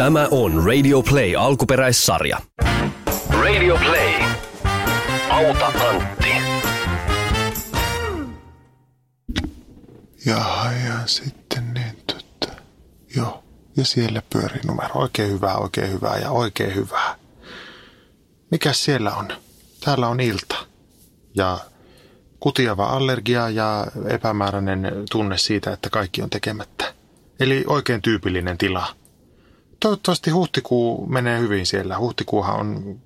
Tämä on Radio Play alkuperäissarja. Radio Play. Auta Antti. Jaha, ja sitten niin, tota, joo. Ja siellä pyörii numero. Oikein hyvää, oikein hyvää ja oikein hyvää. Mikäs siellä on? Täällä on ilta. Ja kutiava allergia ja epämääräinen tunne siitä, että kaikki on tekemättä. Eli oikein tyypillinen tila. Toivottavasti huhtikuu menee hyvin siellä. Huhtikuuhan on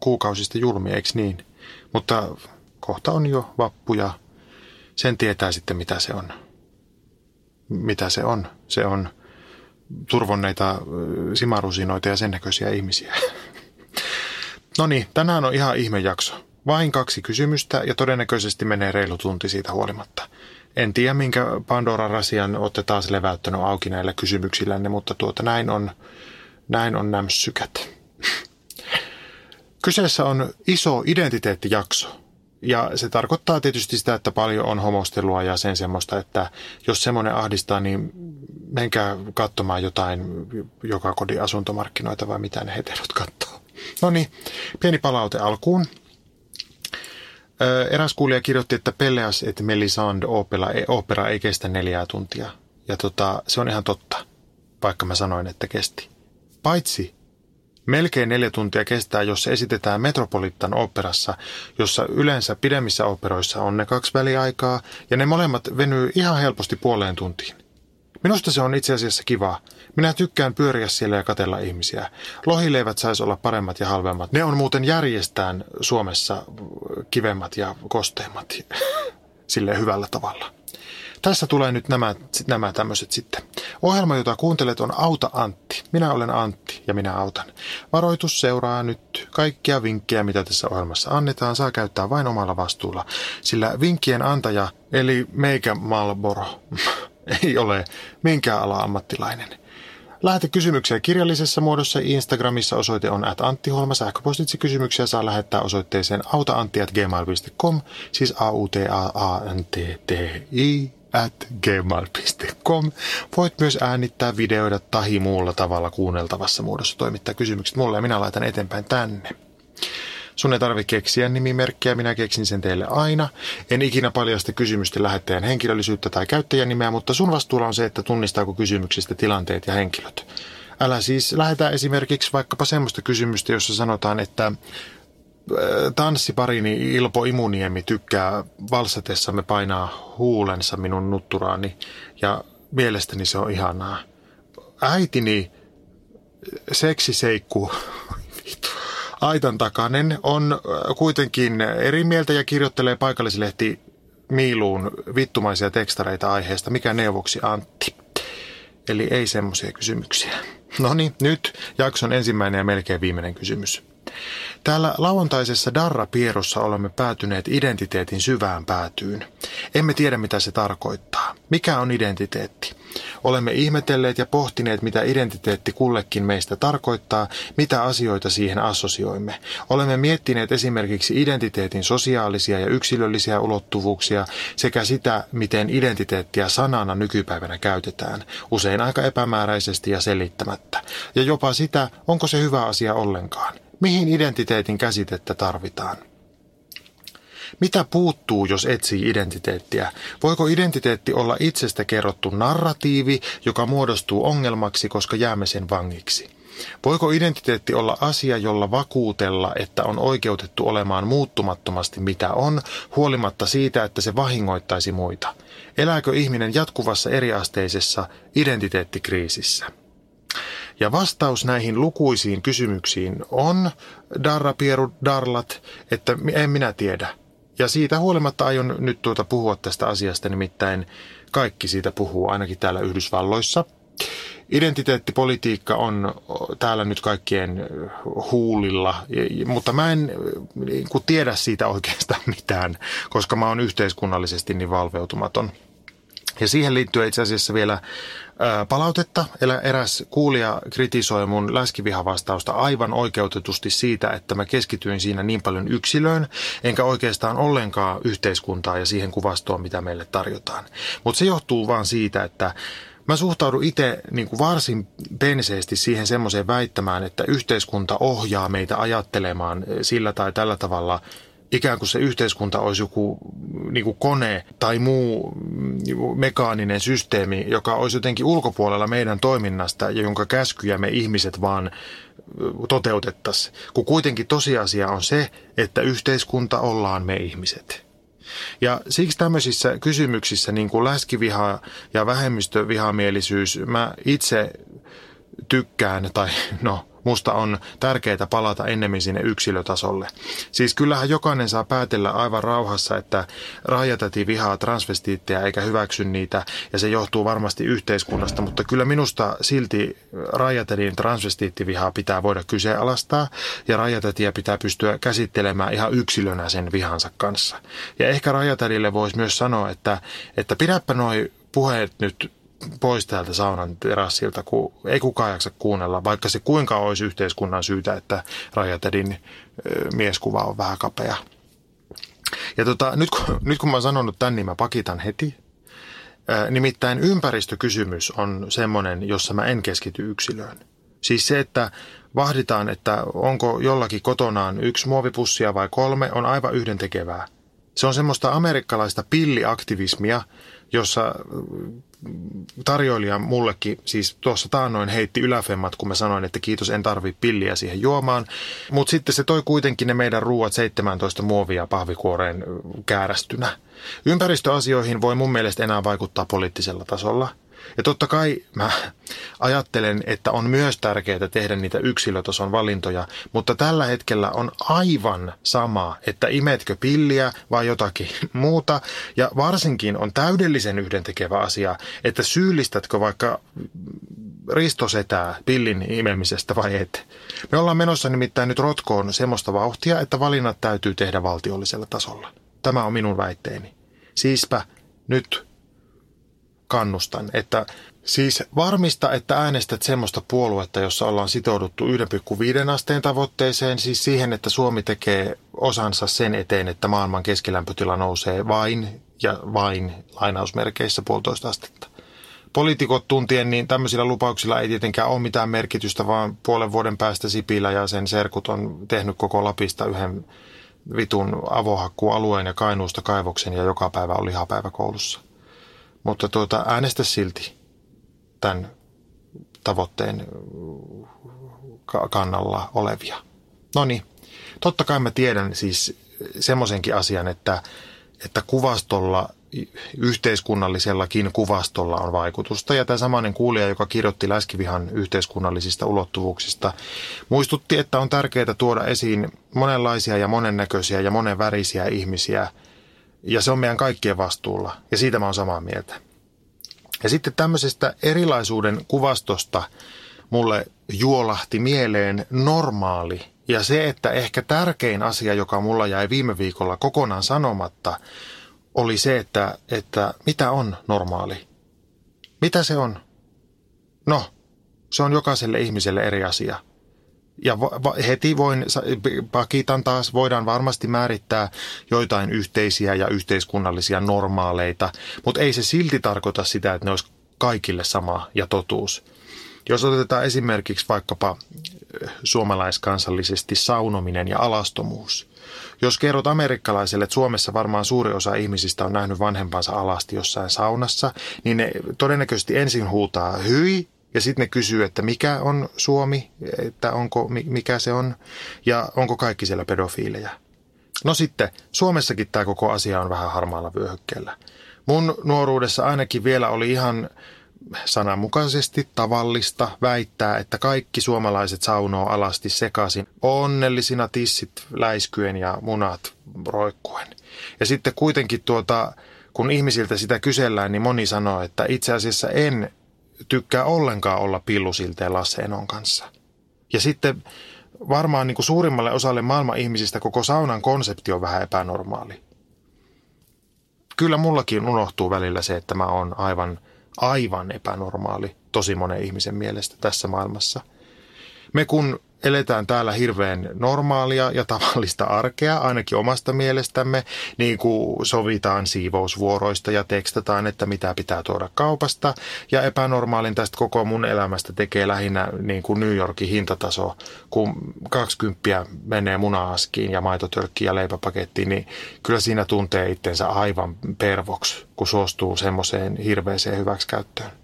kuukausista julmi, eikö niin? Mutta kohta on jo vappu ja sen tietää sitten mitä se on. Mitä se on? Se on turvonneita simarusinoita ja sen näköisiä ihmisiä. no niin, tänään on ihan ihmejakso. Vain kaksi kysymystä ja todennäköisesti menee reilu tunti siitä huolimatta. En tiedä, minkä Pandoran rasian olette taas leväyttänyt auki näillä kysymyksillänne, mutta tuota näin on, näin on nämsykät. Kyseessä on iso identiteettijakso. Ja se tarkoittaa tietysti sitä, että paljon on homostelua ja sen semmoista, että jos semmoinen ahdistaa, niin menkää katsomaan jotain joka kodin asuntomarkkinoita vai mitä ne heterot katsoo. No niin, pieni palaute alkuun. Eräs kuulija kirjoitti, että Pelleas et Melisande opera, opera ei kestä neljää tuntia. Ja tota, se on ihan totta, vaikka mä sanoin, että kesti. Paitsi melkein neljä tuntia kestää, jos se esitetään Metropolitan operassa, jossa yleensä pidemmissä operoissa on ne kaksi väliaikaa, ja ne molemmat venyy ihan helposti puoleen tuntiin. Minusta se on itse asiassa kivaa. Minä tykkään pyöriä siellä ja katella ihmisiä. Lohileivät saisi olla paremmat ja halvemmat. Ne on muuten järjestään Suomessa kivemmat ja kosteimmat sille hyvällä tavalla. Tässä tulee nyt nämä, nämä tämmöiset sitten. Ohjelma, jota kuuntelet, on Auta Antti. Minä olen Antti ja minä autan. Varoitus seuraa nyt. Kaikkia vinkkejä, mitä tässä ohjelmassa annetaan, saa käyttää vain omalla vastuulla. Sillä vinkkien antaja, eli meikä Malboro, ei ole minkään ala ammattilainen. Lähetä kysymyksiä kirjallisessa muodossa. Instagramissa osoite on at Antti Holma. Sähköpostitse kysymyksiä saa lähettää osoitteeseen autaantti.gmail.com, siis a u t a a n t t i at gmail.com. Voit myös äänittää, videoida tahi muulla tavalla kuunneltavassa muodossa toimittaa kysymykset mulle ja minä laitan eteenpäin tänne. Sun ei tarvitse keksiä nimimerkkiä, minä keksin sen teille aina. En ikinä paljasta kysymysten lähettäjän henkilöllisyyttä tai käyttäjän nimeä, mutta sun vastuulla on se, että tunnistaako kysymyksistä tilanteet ja henkilöt. Älä siis lähetä esimerkiksi vaikkapa semmoista kysymystä, jossa sanotaan, että tanssiparini Ilpo Imuniemi tykkää valsatessamme painaa huulensa minun nutturaani ja mielestäni se on ihanaa. Äitini seksiseikku aitan takainen on äh, kuitenkin eri mieltä ja kirjoittelee paikallislehti Miiluun vittumaisia tekstareita aiheesta. Mikä neuvoksi Antti? Eli ei semmoisia kysymyksiä. No niin, nyt jakson ensimmäinen ja melkein viimeinen kysymys. Täällä lauantaisessa Darra-pierossa olemme päätyneet identiteetin syvään päätyyn. Emme tiedä, mitä se tarkoittaa. Mikä on identiteetti? Olemme ihmetelleet ja pohtineet, mitä identiteetti kullekin meistä tarkoittaa, mitä asioita siihen assosioimme. Olemme miettineet esimerkiksi identiteetin sosiaalisia ja yksilöllisiä ulottuvuuksia sekä sitä, miten identiteettiä sanana nykypäivänä käytetään, usein aika epämääräisesti ja selittämättä. Ja jopa sitä, onko se hyvä asia ollenkaan. Mihin identiteetin käsitettä tarvitaan? Mitä puuttuu, jos etsii identiteettiä? Voiko identiteetti olla itsestä kerrottu narratiivi, joka muodostuu ongelmaksi, koska jäämme sen vangiksi? Voiko identiteetti olla asia, jolla vakuutella, että on oikeutettu olemaan muuttumattomasti mitä on, huolimatta siitä, että se vahingoittaisi muita? Elääkö ihminen jatkuvassa eriasteisessa identiteettikriisissä? Ja vastaus näihin lukuisiin kysymyksiin on, Darra Pieru Darlat, että en minä tiedä. Ja siitä huolimatta aion nyt tuota puhua tästä asiasta, nimittäin kaikki siitä puhuu, ainakin täällä Yhdysvalloissa. Identiteettipolitiikka on täällä nyt kaikkien huulilla, mutta mä en niin tiedä siitä oikeastaan mitään, koska mä oon yhteiskunnallisesti niin valveutumaton. Ja siihen liittyy itse asiassa vielä palautetta. Eräs kuulija kritisoi mun läskivihavastausta aivan oikeutetusti siitä, että mä keskityin siinä niin paljon yksilöön, enkä oikeastaan ollenkaan yhteiskuntaa ja siihen kuvastoon, mitä meille tarjotaan. Mutta se johtuu vaan siitä, että Mä suhtaudun itse niin kuin varsin penseesti siihen semmoiseen väittämään, että yhteiskunta ohjaa meitä ajattelemaan sillä tai tällä tavalla ikään kuin se yhteiskunta olisi joku niin kuin kone tai muu mekaaninen systeemi, joka olisi jotenkin ulkopuolella meidän toiminnasta ja jonka käskyjä me ihmiset vaan toteutettaisiin. Kun kuitenkin tosiasia on se, että yhteiskunta ollaan me ihmiset. Ja siksi tämmöisissä kysymyksissä niin kuin läskiviha ja vähemmistövihamielisyys, mä itse tykkään, tai no musta on tärkeää palata ennemmin sinne yksilötasolle. Siis kyllähän jokainen saa päätellä aivan rauhassa, että Raajatäti vihaa transvestiittejä eikä hyväksy niitä, ja se johtuu varmasti yhteiskunnasta, mutta kyllä minusta silti Raajatädin transvestiittivihaa pitää voida kyseenalaistaa, ja Raajatätiä pitää pystyä käsittelemään ihan yksilönä sen vihansa kanssa. Ja ehkä Raajatädille voisi myös sanoa, että, että pidäpä noi puheet nyt pois täältä saunan terassilta, kun ei kukaan jaksa kuunnella, vaikka se kuinka olisi yhteiskunnan syytä, että Rajatedin mieskuva on vähän kapea. Ja tota, nyt, kun, nyt kun mä oon sanonut tämän, niin mä pakitan heti. Nimittäin ympäristökysymys on semmoinen, jossa mä en keskity yksilöön. Siis se, että vahditaan, että onko jollakin kotonaan yksi muovipussia vai kolme, on aivan yhdentekevää. Se on semmoista amerikkalaista pilliaktivismia, jossa tarjoilija mullekin, siis tuossa taannoin heitti yläfemmat, kun mä sanoin, että kiitos, en tarvi pilliä siihen juomaan. Mutta sitten se toi kuitenkin ne meidän ruuat 17 muovia pahvikuoreen käärästynä. Ympäristöasioihin voi mun mielestä enää vaikuttaa poliittisella tasolla – ja totta kai mä ajattelen, että on myös tärkeää tehdä niitä yksilötason valintoja, mutta tällä hetkellä on aivan sama, että imetkö pilliä vai jotakin muuta. Ja varsinkin on täydellisen yhdentekevä asia, että syyllistätkö vaikka ristosetää pillin imemisestä vai et. Me ollaan menossa nimittäin nyt rotkoon semmoista vauhtia, että valinnat täytyy tehdä valtiollisella tasolla. Tämä on minun väitteeni. Siispä nyt kannustan, että siis varmista, että äänestät semmoista puoluetta, jossa ollaan sitouduttu 1,5 asteen tavoitteeseen, siis siihen, että Suomi tekee osansa sen eteen, että maailman keskilämpötila nousee vain ja vain lainausmerkeissä puolitoista astetta. Poliitikot tuntien, niin tämmöisillä lupauksilla ei tietenkään ole mitään merkitystä, vaan puolen vuoden päästä Sipilä ja sen serkut on tehnyt koko Lapista yhden vitun avohakkualueen ja Kainuusta kaivoksen ja joka päivä on lihapäivä koulussa. Mutta tuota, äänestä silti tämän tavoitteen kannalla olevia. No niin, totta kai mä tiedän siis semmoisenkin asian, että, että kuvastolla, yhteiskunnallisellakin kuvastolla on vaikutusta. Ja tämä samainen kuulija, joka kirjoitti Läskivihan yhteiskunnallisista ulottuvuuksista, muistutti, että on tärkeää tuoda esiin monenlaisia ja monennäköisiä ja monenvärisiä ihmisiä – ja se on meidän kaikkien vastuulla. Ja siitä mä oon samaa mieltä. Ja sitten tämmöisestä erilaisuuden kuvastosta mulle juolahti mieleen normaali. Ja se, että ehkä tärkein asia, joka mulla jäi viime viikolla kokonaan sanomatta, oli se, että, että mitä on normaali? Mitä se on? No, se on jokaiselle ihmiselle eri asia – ja heti voin, pakitan taas, voidaan varmasti määrittää joitain yhteisiä ja yhteiskunnallisia normaaleita, mutta ei se silti tarkoita sitä, että ne olisi kaikille sama ja totuus. Jos otetaan esimerkiksi vaikkapa suomalaiskansallisesti saunominen ja alastomuus. Jos kerrot amerikkalaiselle, että Suomessa varmaan suuri osa ihmisistä on nähnyt vanhempansa alasti jossain saunassa, niin ne todennäköisesti ensin huutaa hyi ja sitten ne kysyy, että mikä on Suomi, että onko, mikä se on ja onko kaikki siellä pedofiileja. No sitten, Suomessakin tämä koko asia on vähän harmaalla vyöhykkeellä. Mun nuoruudessa ainakin vielä oli ihan sananmukaisesti tavallista väittää, että kaikki suomalaiset saunoo alasti sekaisin onnellisina tissit läiskyen ja munat roikkuen. Ja sitten kuitenkin tuota, kun ihmisiltä sitä kysellään, niin moni sanoo, että itse asiassa en tykkää ollenkaan olla pillusilteen Lasse Enon kanssa. Ja sitten varmaan niin kuin suurimmalle osalle maailman ihmisistä koko saunan konsepti on vähän epänormaali. Kyllä mullakin unohtuu välillä se, että mä oon aivan, aivan epänormaali tosi monen ihmisen mielestä tässä maailmassa. Me kun eletään täällä hirveän normaalia ja tavallista arkea, ainakin omasta mielestämme, niin kuin sovitaan siivousvuoroista ja tekstataan, että mitä pitää tuoda kaupasta. Ja epänormaalin tästä koko mun elämästä tekee lähinnä niin kuin New Yorkin hintataso, kun 20 menee munaaskiin ja maitotölkkiin ja leipäpakettiin, niin kyllä siinä tuntee itsensä aivan pervoksi, kun suostuu semmoiseen hirveäseen hyväksikäyttöön.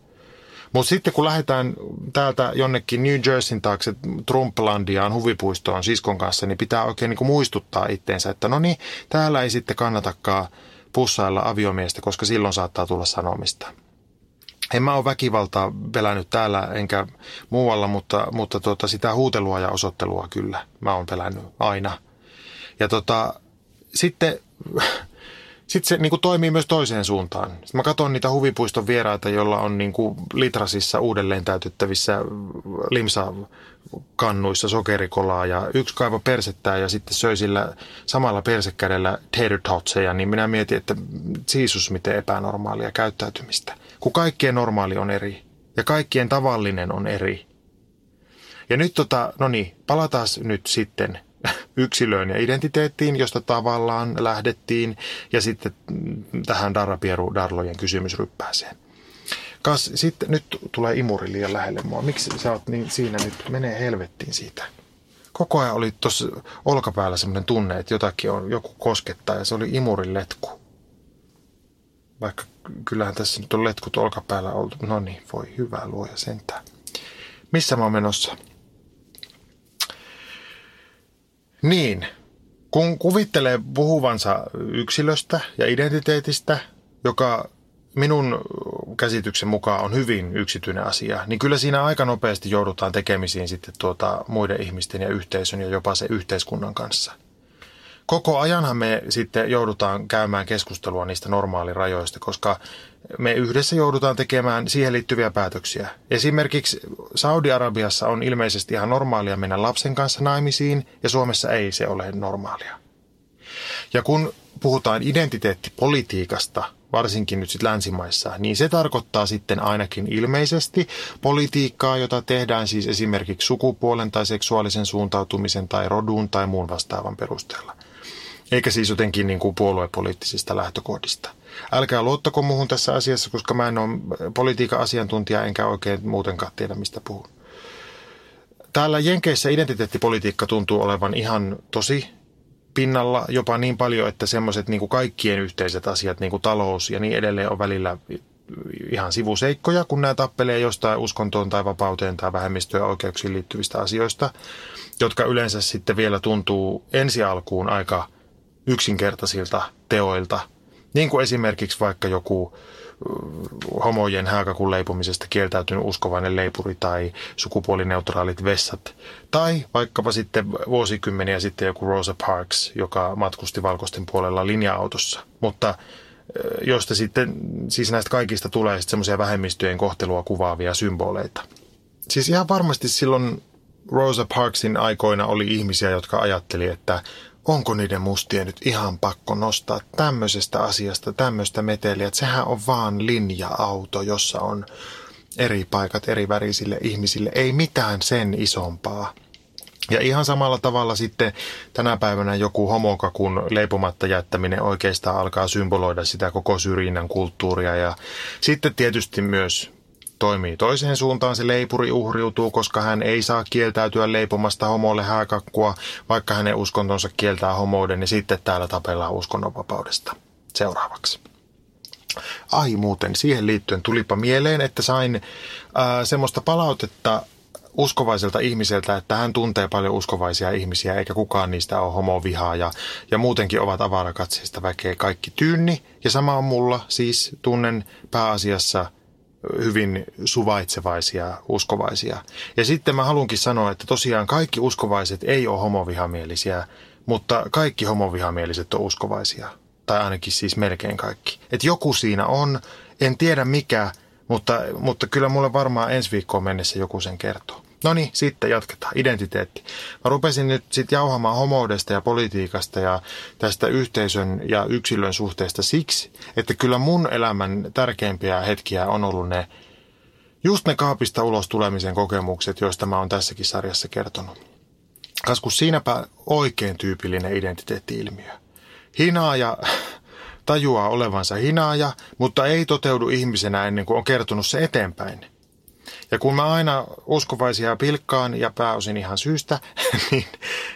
Mutta sitten kun lähdetään täältä jonnekin New Jerseyn taakse Trumplandiaan huvipuistoon siskon kanssa, niin pitää oikein niin muistuttaa itteensä, että no niin, täällä ei sitten kannatakaan pussailla aviomiestä, koska silloin saattaa tulla sanomista. En mä ole väkivaltaa pelännyt täällä enkä muualla, mutta, mutta tota, sitä huutelua ja osoittelua kyllä mä oon pelännyt aina. Ja tota, sitten sitten se niin kuin toimii myös toiseen suuntaan. Sitten mä katson niitä huvipuiston vieraita, joilla on niin kuin litrasissa uudelleen täytettävissä limsakannuissa sokerikolaa ja yksi kaivo persettää ja sitten söi sillä samalla persekädellä tater totseja, niin minä mietin, että siisus miten epänormaalia käyttäytymistä. Kun kaikkien normaali on eri ja kaikkien tavallinen on eri. Ja nyt tota, no niin, palataan nyt sitten yksilöön ja identiteettiin, josta tavallaan lähdettiin, ja sitten tähän Darapieru Darlojen kysymysryppääseen. Kas, sitten nyt tulee imuri liian lähelle mua. Miksi sä oot niin siinä nyt? Menee helvettiin siitä. Koko ajan oli tuossa olkapäällä semmoinen tunne, että jotakin on, joku koskettaa ja se oli imurin letku. Vaikka kyllähän tässä nyt on letkut olkapäällä oltu. No niin, voi hyvää luoja sentään. Missä mä oon menossa? Niin, kun kuvittelee puhuvansa yksilöstä ja identiteetistä, joka minun käsityksen mukaan on hyvin yksityinen asia, niin kyllä siinä aika nopeasti joudutaan tekemisiin sitten tuota muiden ihmisten ja yhteisön ja jopa se yhteiskunnan kanssa – koko ajanhan me sitten joudutaan käymään keskustelua niistä normaalirajoista, koska me yhdessä joudutaan tekemään siihen liittyviä päätöksiä. Esimerkiksi Saudi-Arabiassa on ilmeisesti ihan normaalia mennä lapsen kanssa naimisiin ja Suomessa ei se ole normaalia. Ja kun puhutaan identiteettipolitiikasta, varsinkin nyt sitten länsimaissa, niin se tarkoittaa sitten ainakin ilmeisesti politiikkaa, jota tehdään siis esimerkiksi sukupuolen tai seksuaalisen suuntautumisen tai rodun tai muun vastaavan perusteella – eikä siis jotenkin niin kuin puoluepoliittisista lähtökohdista. Älkää luottako muuhun tässä asiassa, koska mä en ole politiikan asiantuntija enkä oikein muutenkaan tiedä, mistä puhun. Täällä Jenkeissä identiteettipolitiikka tuntuu olevan ihan tosi pinnalla jopa niin paljon, että semmoiset niin kuin kaikkien yhteiset asiat, niin kuin talous ja niin edelleen on välillä ihan sivuseikkoja, kun nämä tappelee jostain uskontoon tai vapauteen tai vähemmistöön oikeuksiin liittyvistä asioista, jotka yleensä sitten vielä tuntuu ensi alkuun aika – yksinkertaisilta teoilta, niin kuin esimerkiksi vaikka joku homojen hääkakun leipomisesta kieltäytynyt uskovainen leipuri tai sukupuolineutraalit vessat. Tai vaikkapa sitten vuosikymmeniä sitten joku Rosa Parks, joka matkusti valkoisten puolella linja-autossa. Mutta josta sitten, siis näistä kaikista tulee sitten semmoisia vähemmistöjen kohtelua kuvaavia symboleita. Siis ihan varmasti silloin Rosa Parksin aikoina oli ihmisiä, jotka ajatteli, että onko niiden mustien nyt ihan pakko nostaa tämmöisestä asiasta tämmöistä meteliä, että sehän on vaan linja-auto, jossa on eri paikat eri värisille ihmisille, ei mitään sen isompaa. Ja ihan samalla tavalla sitten tänä päivänä joku homokakun leipomatta jättäminen oikeastaan alkaa symboloida sitä koko syrjinnän kulttuuria. Ja sitten tietysti myös toimii toiseen suuntaan, se leipuri uhriutuu, koska hän ei saa kieltäytyä leipomasta homolle hääkakkua, vaikka hänen uskontonsa kieltää homouden, niin sitten täällä tapellaan uskonnonvapaudesta. Seuraavaksi. Ai muuten, siihen liittyen tulipa mieleen, että sain ää, semmoista palautetta uskovaiselta ihmiseltä, että hän tuntee paljon uskovaisia ihmisiä, eikä kukaan niistä ole homovihaa ja, ja muutenkin ovat avarakatseista väkeä kaikki tyynni. Ja sama on mulla, siis tunnen pääasiassa – hyvin suvaitsevaisia, uskovaisia. Ja sitten mä haluankin sanoa, että tosiaan kaikki uskovaiset ei ole homovihamielisiä, mutta kaikki homovihamieliset on uskovaisia. Tai ainakin siis melkein kaikki. Että joku siinä on, en tiedä mikä, mutta, mutta kyllä mulle varmaan ensi viikkoon mennessä joku sen kertoo. No niin, sitten jatketaan. Identiteetti. Mä rupesin nyt sitten jauhamaan homoudesta ja politiikasta ja tästä yhteisön ja yksilön suhteesta siksi, että kyllä mun elämän tärkeimpiä hetkiä on ollut ne just ne kaapista ulos tulemisen kokemukset, joista mä oon tässäkin sarjassa kertonut. Kas kun siinäpä oikein tyypillinen identiteetti-ilmiö. Hinaaja tajuaa olevansa hinaaja, mutta ei toteudu ihmisenä ennen kuin on kertonut se eteenpäin – ja kun mä aina uskovaisia pilkkaan ja pääosin ihan syystä, niin,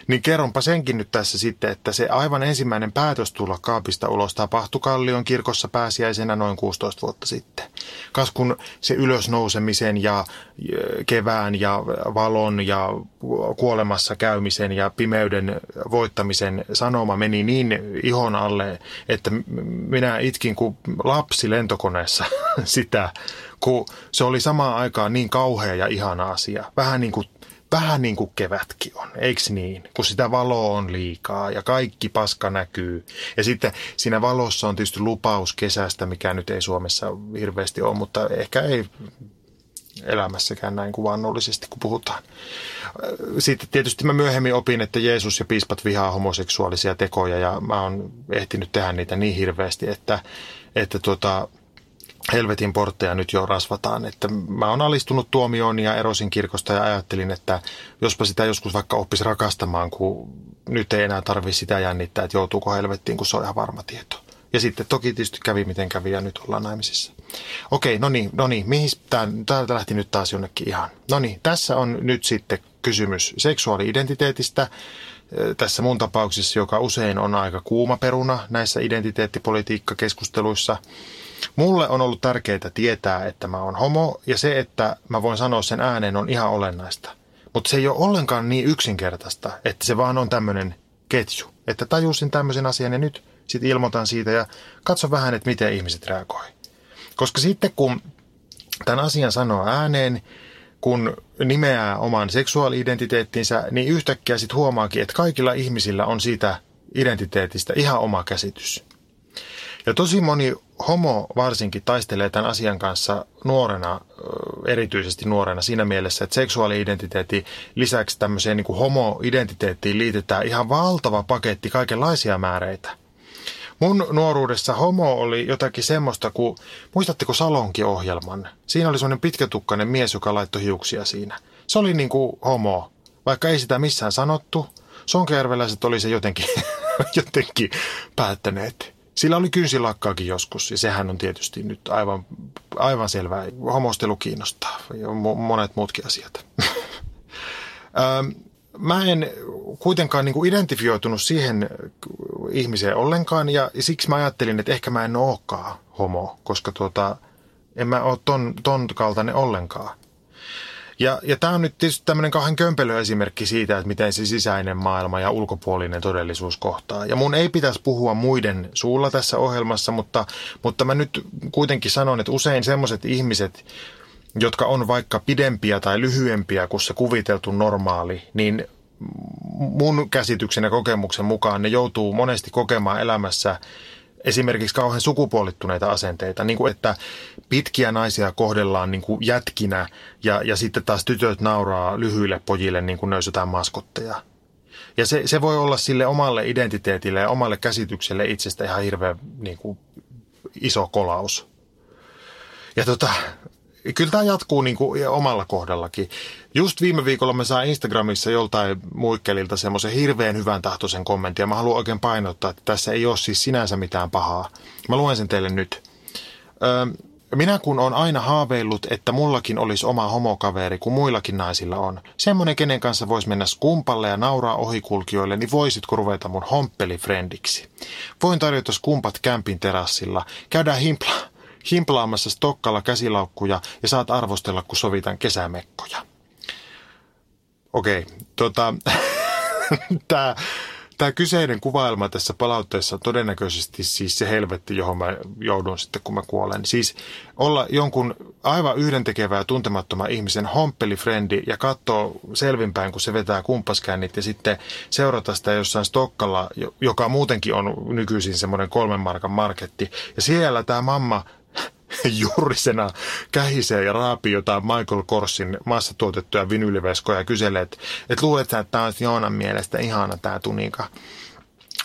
niin kerronpa senkin nyt tässä sitten, että se aivan ensimmäinen päätös tulla kaapista ulos tapahtui Kallion kirkossa pääsiäisenä noin 16 vuotta sitten. Kas kun se ylösnousemisen ja kevään ja valon ja kuolemassa käymisen ja pimeyden voittamisen sanoma meni niin ihon alle, että minä itkin kuin lapsi lentokoneessa sitä kun se oli samaan aikaan niin kauhea ja ihana asia. Vähän niin kuin, vähän niin kuin kevätkin on, eikö niin? Kun sitä valoa on liikaa ja kaikki paska näkyy. Ja sitten siinä valossa on tietysti lupaus kesästä, mikä nyt ei Suomessa hirveästi ole, mutta ehkä ei elämässäkään näin kuvannollisesti, kun puhutaan. Sitten tietysti mä myöhemmin opin, että Jeesus ja piispat vihaa homoseksuaalisia tekoja ja mä oon ehtinyt tehdä niitä niin hirveästi, että, että tuota, helvetin portteja nyt jo rasvataan. Että mä oon alistunut tuomioon ja erosin kirkosta ja ajattelin, että jospa sitä joskus vaikka oppisi rakastamaan, kun nyt ei enää tarvi sitä jännittää, että joutuuko helvettiin, kun se on ihan varma tieto. Ja sitten toki tietysti kävi miten kävi ja nyt ollaan naimisissa. Okei, no niin, no niin, mihin täältä lähti nyt taas jonnekin ihan. No niin, tässä on nyt sitten kysymys seksuaali-identiteetistä. Tässä mun tapauksessa, joka usein on aika kuuma peruna näissä identiteettipolitiikkakeskusteluissa. keskusteluissa Mulle on ollut tärkeää tietää, että mä oon homo ja se, että mä voin sanoa sen ääneen on ihan olennaista. Mutta se ei ole ollenkaan niin yksinkertaista, että se vaan on tämmöinen ketju. Että tajusin tämmöisen asian ja nyt sitten ilmoitan siitä ja katso vähän, että miten ihmiset reagoi. Koska sitten kun tämän asian sanoo ääneen, kun nimeää oman seksuaali-identiteettinsä, niin yhtäkkiä sitten huomaakin, että kaikilla ihmisillä on siitä identiteetistä ihan oma käsitys. Ja tosi moni homo varsinkin taistelee tämän asian kanssa nuorena, erityisesti nuorena siinä mielessä, että seksuaali-identiteetti lisäksi tämmöiseen niin kuin homo-identiteettiin liitetään ihan valtava paketti kaikenlaisia määreitä. Mun nuoruudessa homo oli jotakin semmoista kuin, muistatteko Salonki-ohjelman? Siinä oli semmoinen pitkätukkainen mies, joka laittoi hiuksia siinä. Se oli niin kuin homo, vaikka ei sitä missään sanottu. Sonkajärveläiset oli se jotenkin, jotenkin päättäneet. Sillä oli kynsilakkaakin joskus ja sehän on tietysti nyt aivan, aivan selvää. Homostelu kiinnostaa ja monet muutkin asiat. Mä en kuitenkaan niin kuin identifioitunut siihen ihmiseen ollenkaan ja siksi mä ajattelin, että ehkä mä en olekaan homo, koska tuota, en mä ole ton, ton kaltainen ollenkaan. Ja, ja tämä on nyt tietysti tämmöinen kahden kömpelö esimerkki siitä, että miten se sisäinen maailma ja ulkopuolinen todellisuus kohtaa. Ja mun ei pitäisi puhua muiden suulla tässä ohjelmassa, mutta, mutta mä nyt kuitenkin sanon, että usein semmoiset ihmiset, jotka on vaikka pidempiä tai lyhyempiä kuin se kuviteltu normaali, niin mun käsityksen ja kokemuksen mukaan ne joutuu monesti kokemaan elämässä esimerkiksi kauhean sukupuolittuneita asenteita, niin kuin että pitkiä naisia kohdellaan niin kuin jätkinä ja, ja sitten taas tytöt nauraa lyhyille pojille niin kuin ne maskotteja. Ja se, se voi olla sille omalle identiteetille ja omalle käsitykselle itsestä ihan hirveän niin kuin, iso kolaus. Ja tota, kyllä tämä jatkuu niin kuin omalla kohdallakin. Just viime viikolla mä sain Instagramissa joltain muikkelilta semmoisen hirveän hyvän tahtoisen kommentin ja mä haluan oikein painottaa, että tässä ei ole siis sinänsä mitään pahaa. Mä luen sen teille nyt. Öö, minä kun on aina haaveillut, että mullakin olisi oma homokaveri, kuin muillakin naisilla on. Semmonen, kenen kanssa voisi mennä skumpalle ja nauraa ohikulkijoille, niin voisitko ruveta mun homppelifrendiksi? Voin tarjota skumpat kämpin terassilla. Käydään himpla, himplaamassa stokkalla käsilaukkuja ja saat arvostella, kun sovitan kesämekkoja. Okei, tota, tämä tämä kyseinen kuvailma tässä palautteessa on todennäköisesti siis se helvetti, johon mä joudun sitten, kun mä kuolen. Siis olla jonkun aivan yhdentekevää ja tuntemattoman ihmisen homppelifrendi ja katsoa selvinpäin, kun se vetää kumpaskännit ja sitten seurata sitä jossain Stokkalla, joka muutenkin on nykyisin semmoinen kolmen markan marketti. Ja siellä tämä mamma juurisena kähisee ja raapii jotain Michael Korsin massatuotettuja vinyyliveskoja ja kyselee, että, että luulet että tämä on Joonan mielestä ihana tämä tunika.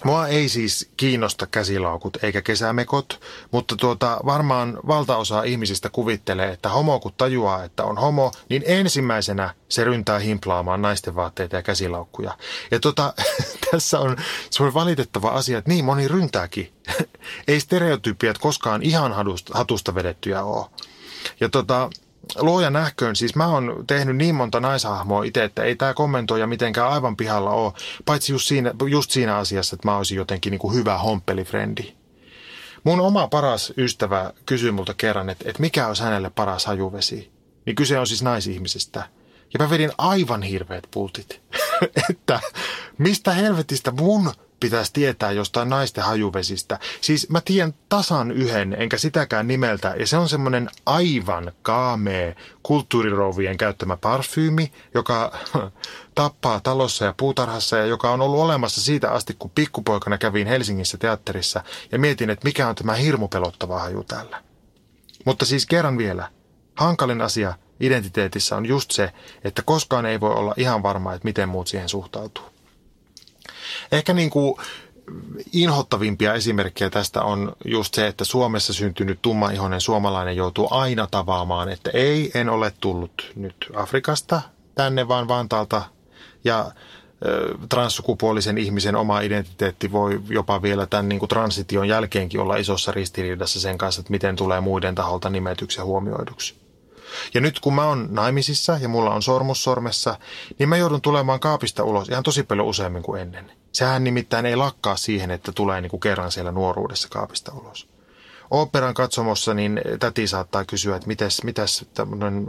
Mua ei siis kiinnosta käsilaukut eikä kesämekot, mutta tuota, varmaan valtaosa ihmisistä kuvittelee, että homo kun tajuaa, että on homo, niin ensimmäisenä se ryntää himplaamaan naisten vaatteita ja käsilaukkuja. Ja tuota, tässä on semmoinen valitettava asia, että niin moni ryntääkin. ei stereotypiat koskaan ihan hatusta vedettyjä ole. Ja tota, luoja nähköön, siis mä oon tehnyt niin monta naishahmoa itse, että ei tämä kommentoija mitenkään aivan pihalla ole, paitsi just siinä, just siinä asiassa, että mä olisin jotenkin niin kuin hyvä homppelifrendi. Mun oma paras ystävä kysyi multa kerran, että, että mikä olisi hänelle paras hajuvesi. Niin kyse on siis naisihmisestä. Ja mä vedin aivan hirveät pultit. että mistä helvetistä mun pitäisi tietää jostain naisten hajuvesistä. Siis mä tiedän tasan yhden, enkä sitäkään nimeltä, ja se on semmoinen aivan kaamee kulttuurirouvien käyttämä parfyymi, joka tappaa talossa ja puutarhassa ja joka on ollut olemassa siitä asti, kun pikkupoikana kävin Helsingissä teatterissa ja mietin, että mikä on tämä hirmu pelottava haju täällä. Mutta siis kerran vielä, hankalin asia identiteetissä on just se, että koskaan ei voi olla ihan varma, että miten muut siihen suhtautuu. Ehkä niin kuin inhottavimpia esimerkkejä tästä on just se, että Suomessa syntynyt tummaihoinen suomalainen joutuu aina tavaamaan, että ei, en ole tullut nyt Afrikasta tänne, vaan Vantaalta ja transsukupuolisen ihmisen oma identiteetti voi jopa vielä tämän niin kuin transition jälkeenkin olla isossa ristiriidassa sen kanssa, että miten tulee muiden taholta nimetyksi ja huomioiduksi. Ja nyt kun mä oon naimisissa ja mulla on sormus sormessa, niin mä joudun tulemaan kaapista ulos ihan tosi paljon useammin kuin ennen. Sehän nimittäin ei lakkaa siihen, että tulee niin kuin kerran siellä nuoruudessa kaapista ulos operan katsomossa, niin täti saattaa kysyä, että mitäs, mitäs tämmöinen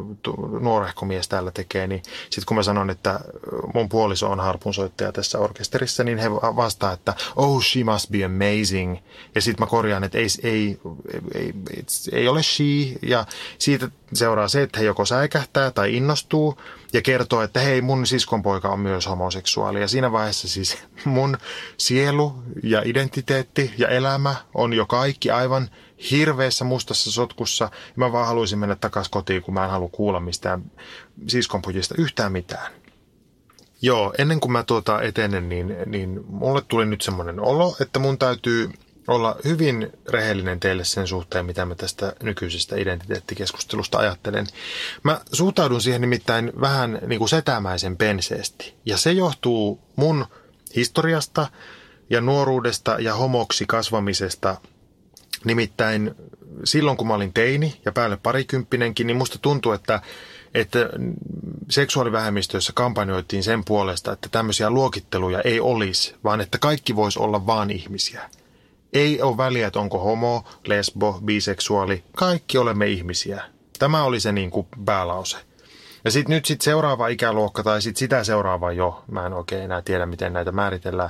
nuorehko mies täällä tekee, niin sitten kun mä sanon, että mun puoliso on harpunsoittaja tässä orkesterissa, niin he vastaa, että oh, she must be amazing. Ja sitten mä korjaan, että ei, ei, ei, ei ole she, ja siitä seuraa se, että he joko säikähtää tai innostuu, ja kertoo, että hei, mun siskonpoika on myös homoseksuaali. Ja siinä vaiheessa siis mun sielu ja identiteetti ja elämä on jo kaikki aivan hirveässä mustassa sotkussa. Ja mä vaan haluaisin mennä takaisin kotiin, kun mä en halua kuulla mistään siskonpojista yhtään mitään. Joo, ennen kuin mä tuota etenen, niin, niin mulle tuli nyt semmoinen olo, että mun täytyy olla hyvin rehellinen teille sen suhteen, mitä mä tästä nykyisestä identiteettikeskustelusta ajattelen. Mä suhtaudun siihen nimittäin vähän niin kuin setämäisen penseesti. Ja se johtuu mun historiasta ja nuoruudesta ja homoksi kasvamisesta. Nimittäin silloin, kun mä olin teini ja päälle parikymppinenkin, niin musta tuntuu, että että seksuaalivähemmistöissä kampanjoitiin sen puolesta, että tämmöisiä luokitteluja ei olisi, vaan että kaikki voisi olla vaan ihmisiä. Ei ole väliä, että onko homo, lesbo, biseksuaali. Kaikki olemme ihmisiä. Tämä oli se niin kuin päälause. Ja sitten nyt sit seuraava ikäluokka tai sit sitä seuraava jo, mä en oikein enää tiedä miten näitä määritellään.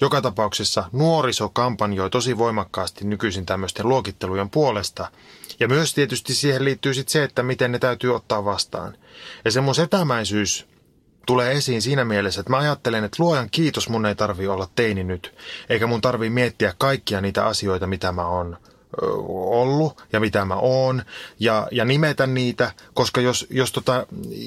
Joka tapauksessa nuoriso kampanjoi tosi voimakkaasti nykyisin tämmöisten luokittelujen puolesta. Ja myös tietysti siihen liittyy sitten se, että miten ne täytyy ottaa vastaan. Ja se mun setämäisyys tulee esiin siinä mielessä, että mä ajattelen, että luojan kiitos mun ei tarvi olla teini nyt, eikä mun tarvi miettiä kaikkia niitä asioita, mitä mä oon ollut ja mitä mä oon ja, ja nimetä niitä, koska jos, jos tota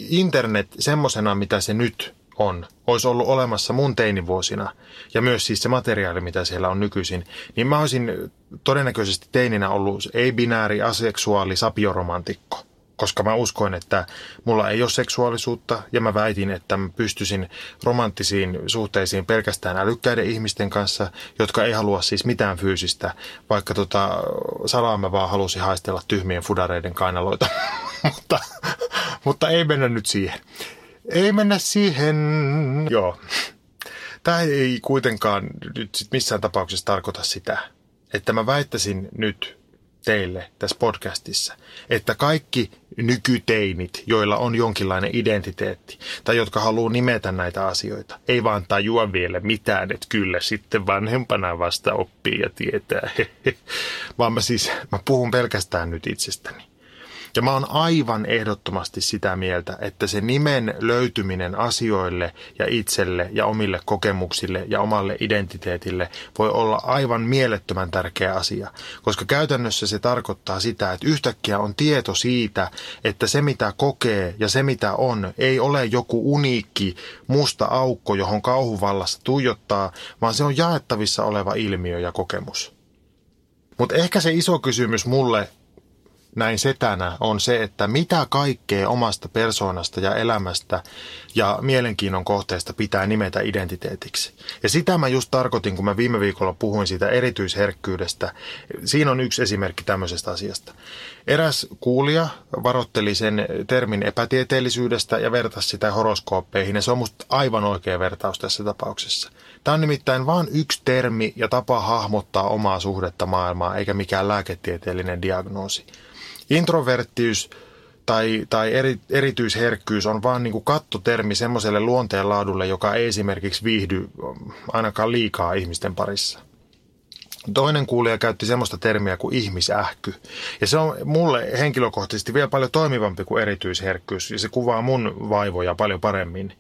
internet semmosena, mitä se nyt on, olisi ollut olemassa mun teinivuosina ja myös siis se materiaali, mitä siellä on nykyisin, niin mä olisin todennäköisesti teininä ollut ei-binääri, aseksuaali, sapioromantikko koska mä uskoin, että mulla ei ole seksuaalisuutta ja mä väitin, että mä pystyisin romanttisiin suhteisiin pelkästään älykkäiden ihmisten kanssa, jotka ei halua siis mitään fyysistä, vaikka tota, salaa mä vaan halusin haistella tyhmien fudareiden kainaloita, mutta, mutta ei mennä nyt siihen. Ei mennä siihen, joo. Tämä ei kuitenkaan nyt sit missään tapauksessa tarkoita sitä, että mä väittäisin nyt teille tässä podcastissa, että kaikki nykyteinit, joilla on jonkinlainen identiteetti tai jotka haluaa nimetä näitä asioita, ei vaan tajua vielä mitään, että kyllä sitten vanhempana vasta oppii ja tietää, vaan mä siis, mä puhun pelkästään nyt itsestäni. Ja mä oon aivan ehdottomasti sitä mieltä, että se nimen löytyminen asioille ja itselle ja omille kokemuksille ja omalle identiteetille voi olla aivan mielettömän tärkeä asia, koska käytännössä se tarkoittaa sitä, että yhtäkkiä on tieto siitä, että se mitä kokee ja se mitä on ei ole joku uniikki musta aukko, johon kauhuvallassa tuijottaa, vaan se on jaettavissa oleva ilmiö ja kokemus. Mutta ehkä se iso kysymys mulle näin setänä on se, että mitä kaikkea omasta persoonasta ja elämästä ja mielenkiinnon kohteesta pitää nimetä identiteetiksi. Ja sitä mä just tarkoitin, kun mä viime viikolla puhuin siitä erityisherkkyydestä. Siinä on yksi esimerkki tämmöisestä asiasta. Eräs kuulija varotteli sen termin epätieteellisyydestä ja vertasi sitä horoskooppeihin, ja se on musta aivan oikea vertaus tässä tapauksessa. Tämä on nimittäin vain yksi termi ja tapa hahmottaa omaa suhdetta maailmaa, eikä mikään lääketieteellinen diagnoosi. Introverttiys tai, tai eri, erityisherkkyys on vaan niin kuin kattotermi semmoiselle luonteenlaadulle, joka ei esimerkiksi viihdy ainakaan liikaa ihmisten parissa. Toinen kuulija käytti semmoista termiä kuin ihmisähky. Ja se on mulle henkilökohtaisesti vielä paljon toimivampi kuin erityisherkkyys. Ja se kuvaa mun vaivoja paljon paremmin.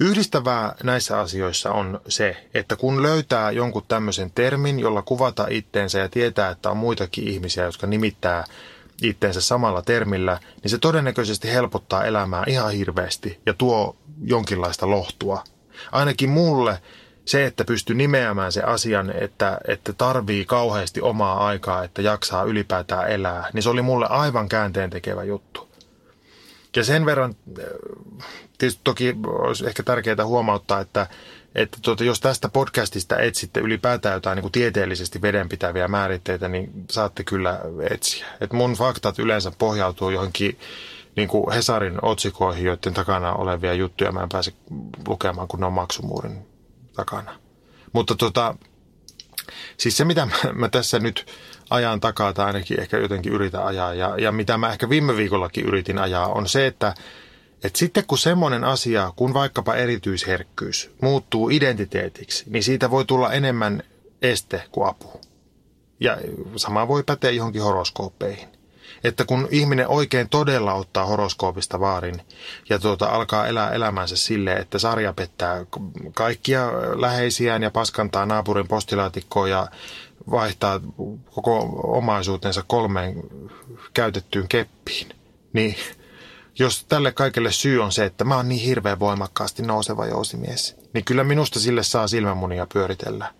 Yhdistävää näissä asioissa on se, että kun löytää jonkun tämmöisen termin, jolla kuvata itteensä ja tietää, että on muitakin ihmisiä, jotka nimittää itteensä samalla termillä, niin se todennäköisesti helpottaa elämää ihan hirveästi ja tuo jonkinlaista lohtua. Ainakin mulle se, että pystyy nimeämään se asian, että, että tarvii kauheasti omaa aikaa, että jaksaa ylipäätään elää, niin se oli mulle aivan käänteen tekevä juttu. Ja sen verran, tietysti toki olisi ehkä tärkeää huomauttaa, että että tuota, jos tästä podcastista etsitte ylipäätään jotain niin kuin tieteellisesti vedenpitäviä määritteitä, niin saatte kyllä etsiä. Et mun faktat yleensä pohjautuu johonkin niin kuin Hesarin otsikoihin, joiden takana olevia juttuja mä en pääse lukemaan, kun ne on maksumuurin takana. Mutta tota, siis se, mitä mä, mä tässä nyt ajan takaa, tai ainakin ehkä jotenkin yritän ajaa, ja, ja mitä mä ehkä viime viikollakin yritin ajaa, on se, että et sitten kun semmoinen asia, kun vaikkapa erityisherkkyys, muuttuu identiteetiksi, niin siitä voi tulla enemmän este kuin apu. Ja sama voi päteä johonkin horoskooppeihin. Että kun ihminen oikein todella ottaa horoskoopista vaarin ja tuota, alkaa elää elämänsä sille, että sarja pettää kaikkia läheisiään ja paskantaa naapurin postilaatikkoon ja vaihtaa koko omaisuutensa kolmeen käytettyyn keppiin, niin jos tälle kaikelle syy on se, että mä oon niin hirveän voimakkaasti nouseva jousimies, niin kyllä minusta sille saa silmämunia pyöritellä.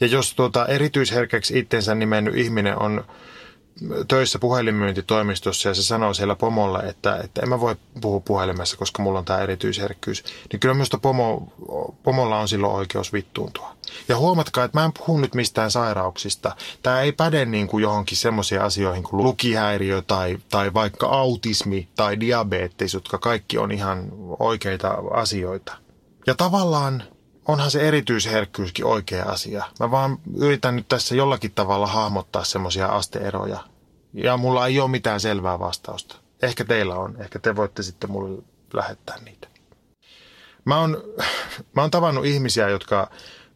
Ja jos tuota erityisherkäksi itsensä nimennyt ihminen on töissä puhelinmyyntitoimistossa ja se sanoo siellä pomolle, että, että en mä voi puhua puhelimessa, koska mulla on tämä erityisherkkyys, niin kyllä minusta pomo, pomolla on silloin oikeus vittuuntua. Ja huomatkaa, että mä en puhu nyt mistään sairauksista. Tämä ei päde niin kuin johonkin semmoisiin asioihin kuin lukihäiriö tai, tai vaikka autismi tai diabetes, jotka kaikki on ihan oikeita asioita. Ja tavallaan onhan se erityisherkkyyskin oikea asia. Mä vaan yritän nyt tässä jollakin tavalla hahmottaa semmoisia asteeroja. Ja mulla ei ole mitään selvää vastausta. Ehkä teillä on. Ehkä te voitte sitten mulle lähettää niitä. Mä oon, mä oon tavannut ihmisiä, jotka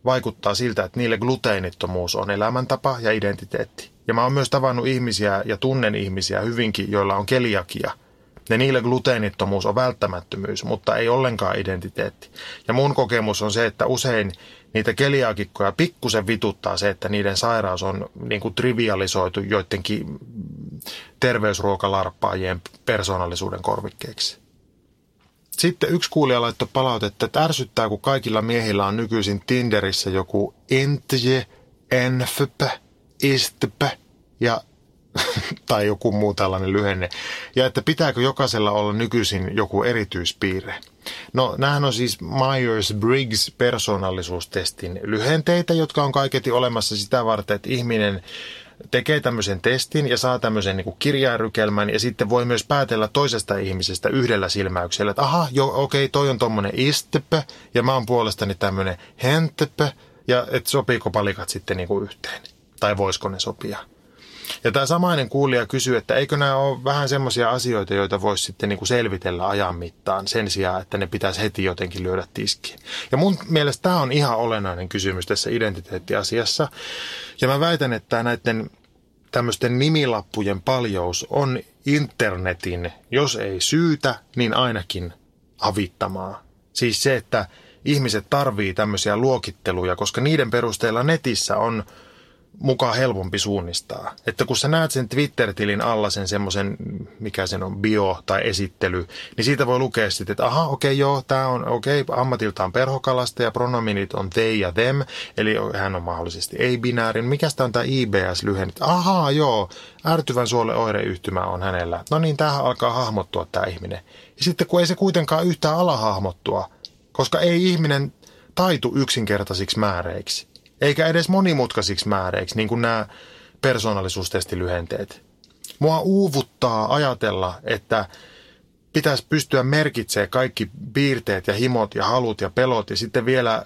vaikuttaa siltä, että niille gluteenittomuus on elämäntapa ja identiteetti. Ja mä oon myös tavannut ihmisiä ja tunnen ihmisiä hyvinkin, joilla on keliakia – ja niille gluteenittomuus on välttämättömyys, mutta ei ollenkaan identiteetti. Ja mun kokemus on se, että usein niitä keliaakikkoja pikkusen vituttaa se, että niiden sairaus on niin kuin trivialisoitu joidenkin terveysruokalarppaajien persoonallisuuden korvikkeeksi. Sitten yksi kuulija laittoi palautetta, että ärsyttää, kun kaikilla miehillä on nykyisin Tinderissä joku entje, enfp, istp ja tai joku muu tällainen lyhenne, ja että pitääkö jokaisella olla nykyisin joku erityispiirre. No, nämähän on siis Myers-Briggs persoonallisuustestin lyhenteitä, jotka on kaiketi olemassa sitä varten, että ihminen tekee tämmöisen testin ja saa tämmöisen niin kirjairykelmän ja sitten voi myös päätellä toisesta ihmisestä yhdellä silmäyksellä, että aha, jo, okei, toi on tommonen istepö ja mä oon puolestani tämmöinen hentepö ja että sopiiko palikat sitten niin kuin yhteen tai voisiko ne sopia. Ja tämä samainen kuulija kysyy, että eikö nämä ole vähän semmoisia asioita, joita voisi sitten niin kuin selvitellä ajan mittaan sen sijaan, että ne pitäisi heti jotenkin lyödä tiskiin. Ja mun mielestä tämä on ihan olennainen kysymys tässä identiteettiasiassa. Ja mä väitän, että näiden tämmöisten nimilappujen paljous on internetin, jos ei syytä, niin ainakin avittamaa. Siis se, että ihmiset tarvii tämmöisiä luokitteluja, koska niiden perusteella netissä on mukaan helpompi suunnistaa. Että kun sä näet sen Twitter-tilin alla sen semmoisen, mikä sen on, bio tai esittely, niin siitä voi lukea sitten, että aha, okei okay, joo, tämä on okei, okay, ammatiltaan perhokalasta ja pronominit on they ja them, eli hän on mahdollisesti ei-binäärin. Mikä on tämä IBS-lyhenne? Ahaa, joo, ärtyvän suolle oireyhtymä on hänellä. No niin, tähän alkaa hahmottua tämä ihminen. Ja sitten kun ei se kuitenkaan yhtään ala hahmottua, koska ei ihminen taitu yksinkertaisiksi määreiksi eikä edes monimutkaisiksi määreiksi, niin kuin nämä persoonallisuustestilyhenteet. Mua uuvuttaa ajatella, että pitäisi pystyä merkitsemään kaikki piirteet ja himot ja halut ja pelot ja sitten vielä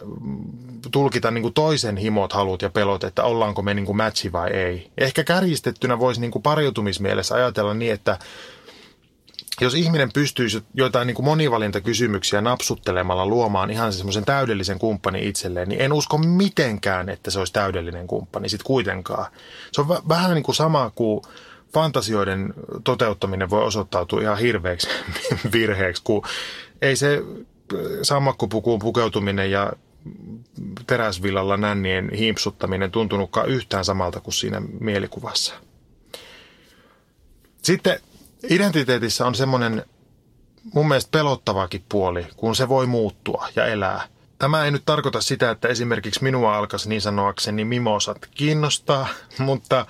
tulkita niin kuin toisen himot, halut ja pelot, että ollaanko me niin kuin matchi vai ei. Ehkä kärjistettynä voisi niin kuin pariutumismielessä ajatella niin, että jos ihminen pystyisi joitain niin kuin monivalintakysymyksiä napsuttelemalla luomaan ihan semmoisen täydellisen kumppanin itselleen, niin en usko mitenkään, että se olisi täydellinen kumppani sitten kuitenkaan. Se on v- vähän niin kuin sama kuin fantasioiden toteuttaminen voi osoittautua ihan hirveäksi virheeksi, kun ei se sammakkopukuun pukeutuminen ja teräsvillalla nännien hiipsuttaminen tuntunutkaan yhtään samalta kuin siinä mielikuvassa. Sitten identiteetissä on semmoinen mun mielestä pelottavakin puoli, kun se voi muuttua ja elää. Tämä ei nyt tarkoita sitä, että esimerkiksi minua alkaisi niin sanoakseni mimosat kiinnostaa, mutta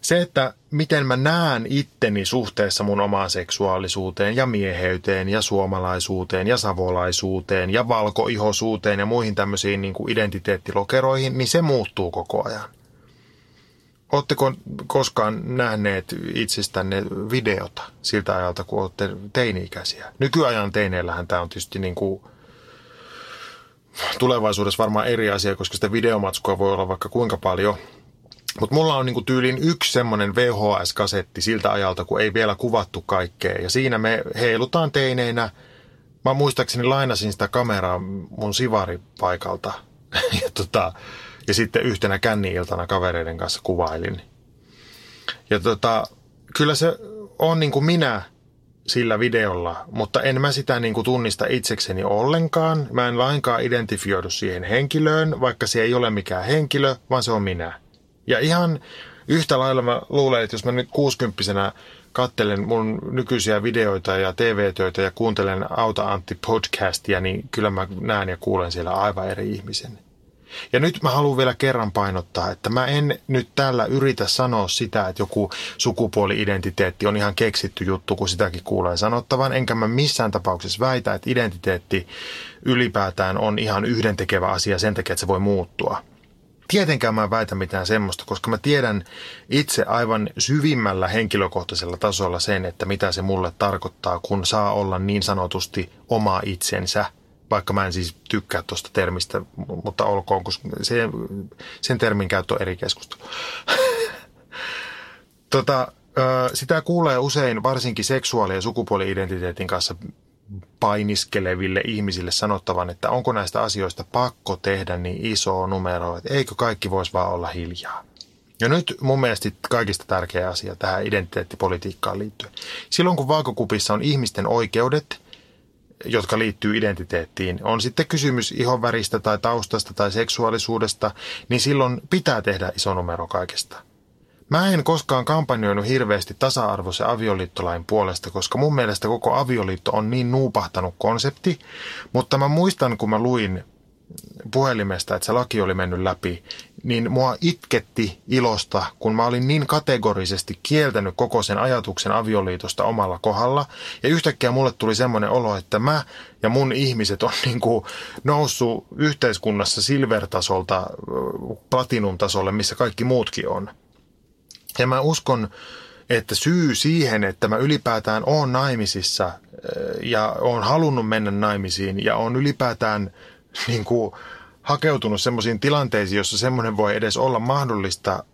se, että miten mä näen itteni suhteessa mun omaan seksuaalisuuteen ja mieheyteen ja suomalaisuuteen ja savolaisuuteen ja valkoihosuuteen ja muihin tämmöisiin niin kuin identiteettilokeroihin, niin se muuttuu koko ajan. Oletteko koskaan nähneet itsestänne videota siltä ajalta, kun olette teini-ikäisiä? Nykyajan teineillähän tämä on tietysti niin kuin tulevaisuudessa varmaan eri asia, koska sitä videomatskua voi olla vaikka kuinka paljon. Mutta mulla on niinku tyylin yksi semmoinen VHS-kasetti siltä ajalta, kun ei vielä kuvattu kaikkea. Ja siinä me heilutaan teineinä. Mä muistaakseni lainasin sitä kameraa mun sivaripaikalta. ja tota, ja sitten yhtenä känni-iltana kavereiden kanssa kuvailin. Ja tota, kyllä se on niin kuin minä sillä videolla, mutta en mä sitä niin kuin tunnista itsekseni ollenkaan. Mä en lainkaan identifioidu siihen henkilöön, vaikka se ei ole mikään henkilö, vaan se on minä. Ja ihan yhtä lailla mä luulen, että jos mä nyt kuusikymppisenä kattelen mun nykyisiä videoita ja TV-töitä ja kuuntelen Auta Antti podcastia, niin kyllä mä näen ja kuulen siellä aivan eri ihmisen. Ja nyt mä haluan vielä kerran painottaa, että mä en nyt tällä yritä sanoa sitä, että joku sukupuoli-identiteetti on ihan keksitty juttu, kun sitäkin kuulee sanottavan. Enkä mä missään tapauksessa väitä, että identiteetti ylipäätään on ihan yhdentekevä asia sen takia, että se voi muuttua. Tietenkään mä en väitä mitään semmoista, koska mä tiedän itse aivan syvimmällä henkilökohtaisella tasolla sen, että mitä se mulle tarkoittaa, kun saa olla niin sanotusti oma itsensä – vaikka mä en siis tykkää tuosta termistä, mutta olkoon, koska se, sen termin käyttö on eri keskustelu. tota, sitä kuulee usein varsinkin seksuaali- ja sukupuoli-identiteetin kanssa painiskeleville ihmisille sanottavan, että onko näistä asioista pakko tehdä niin iso numero, että eikö kaikki voisi vaan olla hiljaa. Ja nyt mun mielestä kaikista tärkeä asia tähän identiteettipolitiikkaan liittyen. Silloin kun vaakakupissa on ihmisten oikeudet – jotka liittyy identiteettiin, on sitten kysymys ihonväristä tai taustasta tai seksuaalisuudesta, niin silloin pitää tehdä iso numero kaikesta. Mä en koskaan kampanjoinut hirveästi tasa-arvoisen avioliittolain puolesta, koska mun mielestä koko avioliitto on niin nuupahtanut konsepti, mutta mä muistan, kun mä luin puhelimesta, että se laki oli mennyt läpi, niin mua itketti ilosta, kun mä olin niin kategorisesti kieltänyt koko sen ajatuksen avioliitosta omalla kohdalla. Ja yhtäkkiä mulle tuli semmoinen olo, että mä ja mun ihmiset on niin kuin noussut yhteiskunnassa silvertasolta platinum-tasolle, missä kaikki muutkin on. Ja mä uskon, että syy siihen, että mä ylipäätään oon naimisissa ja oon halunnut mennä naimisiin ja on ylipäätään niin kuin hakeutunut semmoisiin tilanteisiin, jossa semmoinen voi edes olla mahdollista,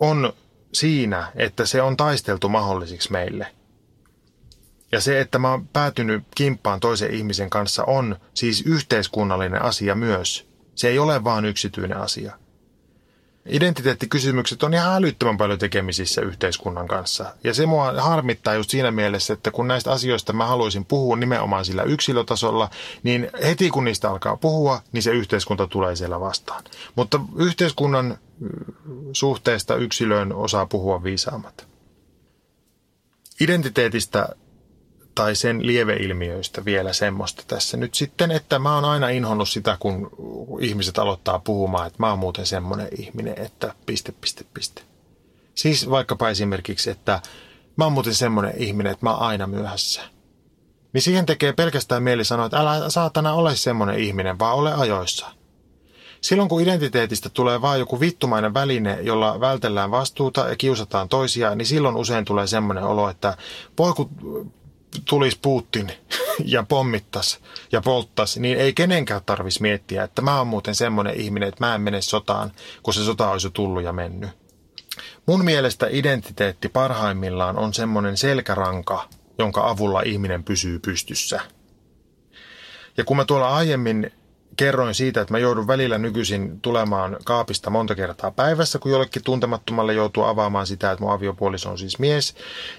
on siinä, että se on taisteltu mahdollisiksi meille. Ja se, että mä oon päätynyt kimppaan toisen ihmisen kanssa, on siis yhteiskunnallinen asia myös. Se ei ole vaan yksityinen asia. Identiteettikysymykset on ihan älyttömän paljon tekemisissä yhteiskunnan kanssa. Ja se mua harmittaa just siinä mielessä, että kun näistä asioista mä haluaisin puhua nimenomaan sillä yksilötasolla, niin heti kun niistä alkaa puhua, niin se yhteiskunta tulee siellä vastaan. Mutta yhteiskunnan suhteesta yksilöön osaa puhua viisaammat. Identiteetistä tai sen lieveilmiöistä vielä semmoista tässä nyt sitten, että mä oon aina inhonnut sitä, kun ihmiset aloittaa puhumaan, että mä oon muuten semmoinen ihminen, että piste, piste, piste. Siis vaikkapa esimerkiksi, että mä oon muuten semmoinen ihminen, että mä oon aina myöhässä. Niin siihen tekee pelkästään mieli sanoa, että älä saatana ole semmoinen ihminen, vaan ole ajoissa. Silloin kun identiteetistä tulee vain joku vittumainen väline, jolla vältellään vastuuta ja kiusataan toisia, niin silloin usein tulee semmoinen olo, että voi kun tulisi Putin ja pommittas ja polttas, niin ei kenenkään tarvitsisi miettiä, että mä oon muuten semmoinen ihminen, että mä en mene sotaan, kun se sota olisi tullut ja mennyt. Mun mielestä identiteetti parhaimmillaan on semmoinen selkäranka, jonka avulla ihminen pysyy pystyssä. Ja kun mä tuolla aiemmin kerroin siitä, että mä joudun välillä nykyisin tulemaan kaapista monta kertaa päivässä, kun jollekin tuntemattomalle joutuu avaamaan sitä, että mun aviopuoliso on siis mies,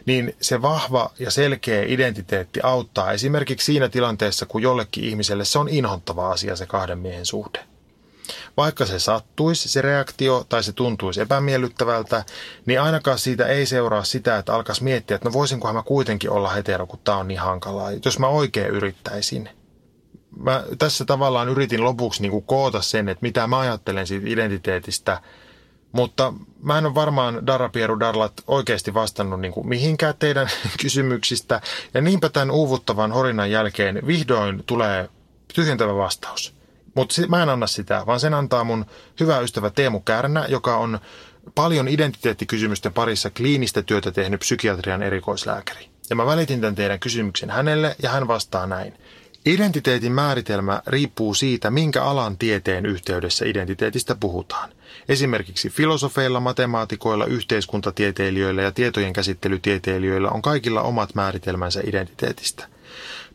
niin se vahva ja selkeä identiteetti auttaa esimerkiksi siinä tilanteessa, kun jollekin ihmiselle se on inhottava asia se kahden miehen suhde. Vaikka se sattuisi, se reaktio, tai se tuntuisi epämiellyttävältä, niin ainakaan siitä ei seuraa sitä, että alkaisi miettiä, että no voisinkohan mä kuitenkin olla hetero, kun tää on niin hankalaa, jos mä oikein yrittäisin – mä tässä tavallaan yritin lopuksi niin kuin koota sen, että mitä mä ajattelen siitä identiteetistä, mutta mä en ole varmaan Dara Pieru Darlat oikeasti vastannut niin kuin mihinkään teidän kysymyksistä. Ja niinpä tämän uuvuttavan horinan jälkeen vihdoin tulee tyhjentävä vastaus. Mutta mä en anna sitä, vaan sen antaa mun hyvä ystävä Teemu Kärnä, joka on paljon identiteettikysymysten parissa kliinistä työtä tehnyt psykiatrian erikoislääkäri. Ja mä välitin tämän teidän kysymyksen hänelle ja hän vastaa näin. Identiteetin määritelmä riippuu siitä, minkä alan tieteen yhteydessä identiteetistä puhutaan. Esimerkiksi filosofeilla, matemaatikoilla, yhteiskuntatieteilijöillä ja tietojen käsittelytieteilijöillä on kaikilla omat määritelmänsä identiteetistä.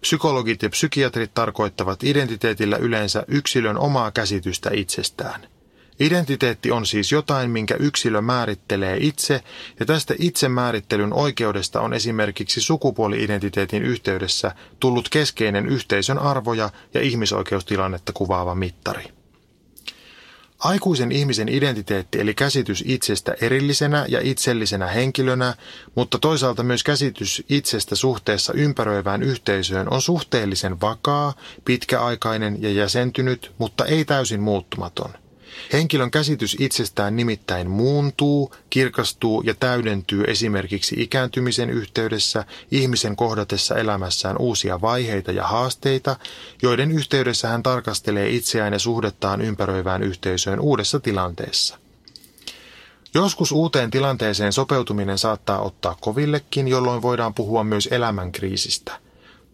Psykologit ja psykiatrit tarkoittavat identiteetillä yleensä yksilön omaa käsitystä itsestään – Identiteetti on siis jotain, minkä yksilö määrittelee itse, ja tästä itsemäärittelyn oikeudesta on esimerkiksi sukupuoli-identiteetin yhteydessä tullut keskeinen yhteisön arvoja ja ihmisoikeustilannetta kuvaava mittari. Aikuisen ihmisen identiteetti eli käsitys itsestä erillisenä ja itsellisenä henkilönä, mutta toisaalta myös käsitys itsestä suhteessa ympäröivään yhteisöön on suhteellisen vakaa, pitkäaikainen ja jäsentynyt, mutta ei täysin muuttumaton – Henkilön käsitys itsestään nimittäin muuntuu, kirkastuu ja täydentyy esimerkiksi ikääntymisen yhteydessä ihmisen kohdatessa elämässään uusia vaiheita ja haasteita, joiden yhteydessä hän tarkastelee itseään ja suhdettaan ympäröivään yhteisöön uudessa tilanteessa. Joskus uuteen tilanteeseen sopeutuminen saattaa ottaa kovillekin, jolloin voidaan puhua myös elämänkriisistä –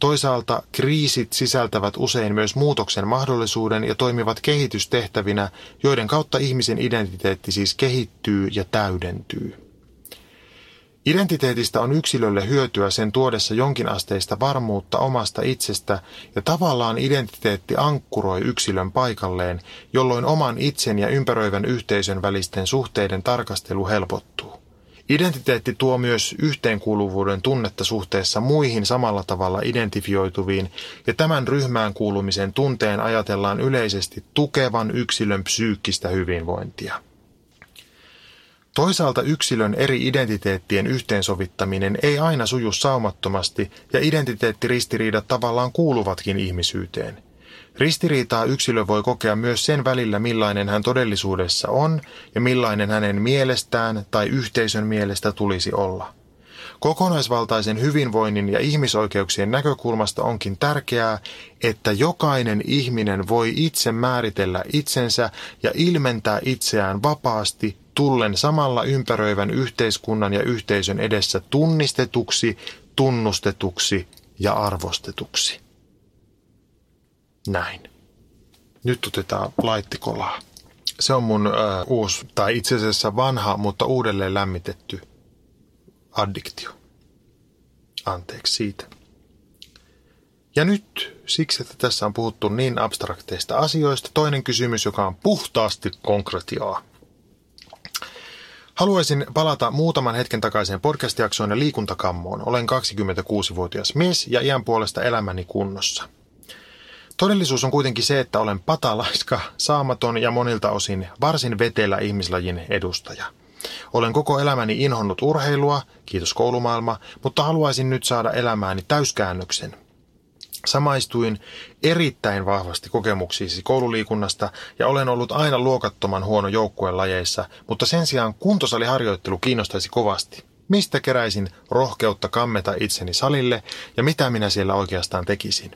Toisaalta kriisit sisältävät usein myös muutoksen mahdollisuuden ja toimivat kehitystehtävinä, joiden kautta ihmisen identiteetti siis kehittyy ja täydentyy. Identiteetistä on yksilölle hyötyä sen tuodessa jonkinasteista varmuutta omasta itsestä ja tavallaan identiteetti ankkuroi yksilön paikalleen, jolloin oman itsen ja ympäröivän yhteisön välisten suhteiden tarkastelu helpottuu. Identiteetti tuo myös yhteenkuuluvuuden tunnetta suhteessa muihin samalla tavalla identifioituviin, ja tämän ryhmään kuulumisen tunteen ajatellaan yleisesti tukevan yksilön psyykkistä hyvinvointia. Toisaalta yksilön eri identiteettien yhteensovittaminen ei aina suju saumattomasti, ja identiteettiristiriidat tavallaan kuuluvatkin ihmisyyteen – Ristiriitaa yksilö voi kokea myös sen välillä, millainen hän todellisuudessa on ja millainen hänen mielestään tai yhteisön mielestä tulisi olla. Kokonaisvaltaisen hyvinvoinnin ja ihmisoikeuksien näkökulmasta onkin tärkeää, että jokainen ihminen voi itse määritellä itsensä ja ilmentää itseään vapaasti tullen samalla ympäröivän yhteiskunnan ja yhteisön edessä tunnistetuksi, tunnustetuksi ja arvostetuksi. Näin. Nyt otetaan laittikolaa. Se on mun äh, uusi, tai itse asiassa vanha, mutta uudelleen lämmitetty addiktio. Anteeksi siitä. Ja nyt, siksi että tässä on puhuttu niin abstrakteista asioista, toinen kysymys, joka on puhtaasti konkretiaa. Haluaisin palata muutaman hetken takaisin podcast-jaksoon ja liikuntakammoon. Olen 26-vuotias mies ja iän puolesta elämäni kunnossa. Todellisuus on kuitenkin se, että olen patalaiska, saamaton ja monilta osin varsin vetelä ihmislajin edustaja. Olen koko elämäni inhonnut urheilua, kiitos koulumaailma, mutta haluaisin nyt saada elämääni täyskäännöksen. Samaistuin erittäin vahvasti kokemuksiisi koululiikunnasta ja olen ollut aina luokattoman huono joukkueen lajeissa, mutta sen sijaan kuntosaliharjoittelu kiinnostaisi kovasti. Mistä keräisin rohkeutta kammeta itseni salille ja mitä minä siellä oikeastaan tekisin?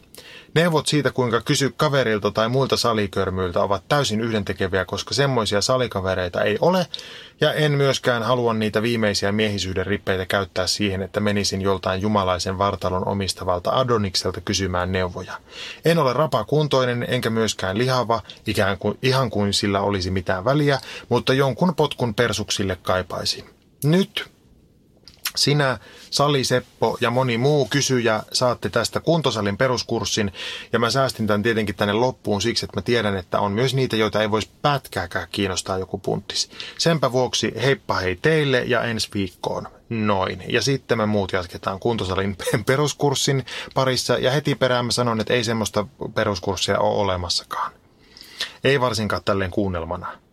Neuvot siitä, kuinka kysy kaverilta tai muilta salikörmyiltä ovat täysin yhdentekeviä, koska semmoisia salikavereita ei ole, ja en myöskään halua niitä viimeisiä miehisyyden rippeitä käyttää siihen, että menisin joltain jumalaisen vartalon omistavalta Adonikselta kysymään neuvoja. En ole rapakuntoinen enkä myöskään lihava, ikään kuin, ihan kuin sillä olisi mitään väliä, mutta jonkun potkun persuksille kaipaisin. Nyt sinä, Sali Seppo ja moni muu kysyjä saatte tästä kuntosalin peruskurssin ja mä säästin tämän tietenkin tänne loppuun siksi, että mä tiedän, että on myös niitä, joita ei voisi pätkääkään kiinnostaa joku punttis. Senpä vuoksi heippa hei teille ja ensi viikkoon. Noin. Ja sitten me muut jatketaan kuntosalin peruskurssin parissa ja heti perään mä sanon, että ei semmoista peruskurssia ole olemassakaan. Ei varsinkaan tälleen kuunnelmana.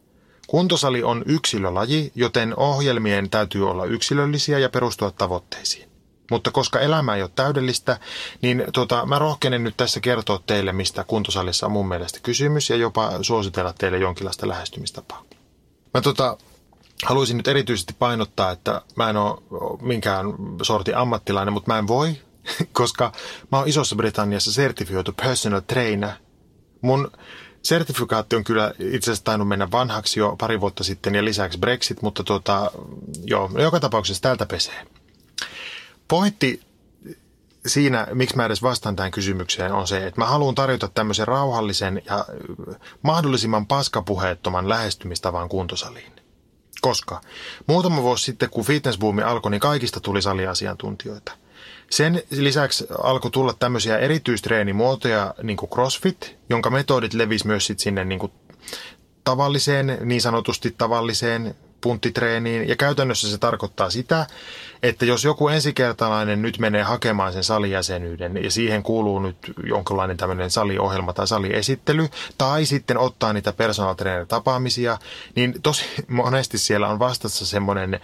Kuntosali on yksilölaji, joten ohjelmien täytyy olla yksilöllisiä ja perustua tavoitteisiin. Mutta koska elämä ei ole täydellistä, niin tota, mä rohkenen nyt tässä kertoa teille, mistä kuntosalissa on mun mielestä kysymys ja jopa suositella teille jonkinlaista lähestymistapaa. Mä tota, haluaisin nyt erityisesti painottaa, että mä en ole minkään sorti ammattilainen, mutta mä en voi, koska mä oon Isossa Britanniassa sertifioitu personal trainer. Mun Sertifikaatti on kyllä itse asiassa tainnut mennä vanhaksi jo pari vuotta sitten ja lisäksi Brexit, mutta tuota, joo, joka tapauksessa täältä pesee. Pointti siinä, miksi mä edes vastaan tähän kysymykseen, on se, että mä haluan tarjota tämmöisen rauhallisen ja mahdollisimman paskapuheettoman lähestymistavan kuntosaliin. Koska muutama vuosi sitten, kun fitnessboomi alkoi, niin kaikista tuli saliasiantuntijoita. Sen lisäksi alkoi tulla tämmöisiä erityistreenimuotoja, niin kuin CrossFit, jonka metodit levisi myös sit sinne niin kuin tavalliseen, niin sanotusti tavalliseen punttitreeniin. Ja käytännössä se tarkoittaa sitä, että jos joku ensikertalainen nyt menee hakemaan sen salijäsenyyden ja siihen kuuluu nyt jonkinlainen tämmöinen saliohjelma tai saliesittely, tai sitten ottaa niitä personal trainer tapaamisia, niin tosi monesti siellä on vastassa semmoinen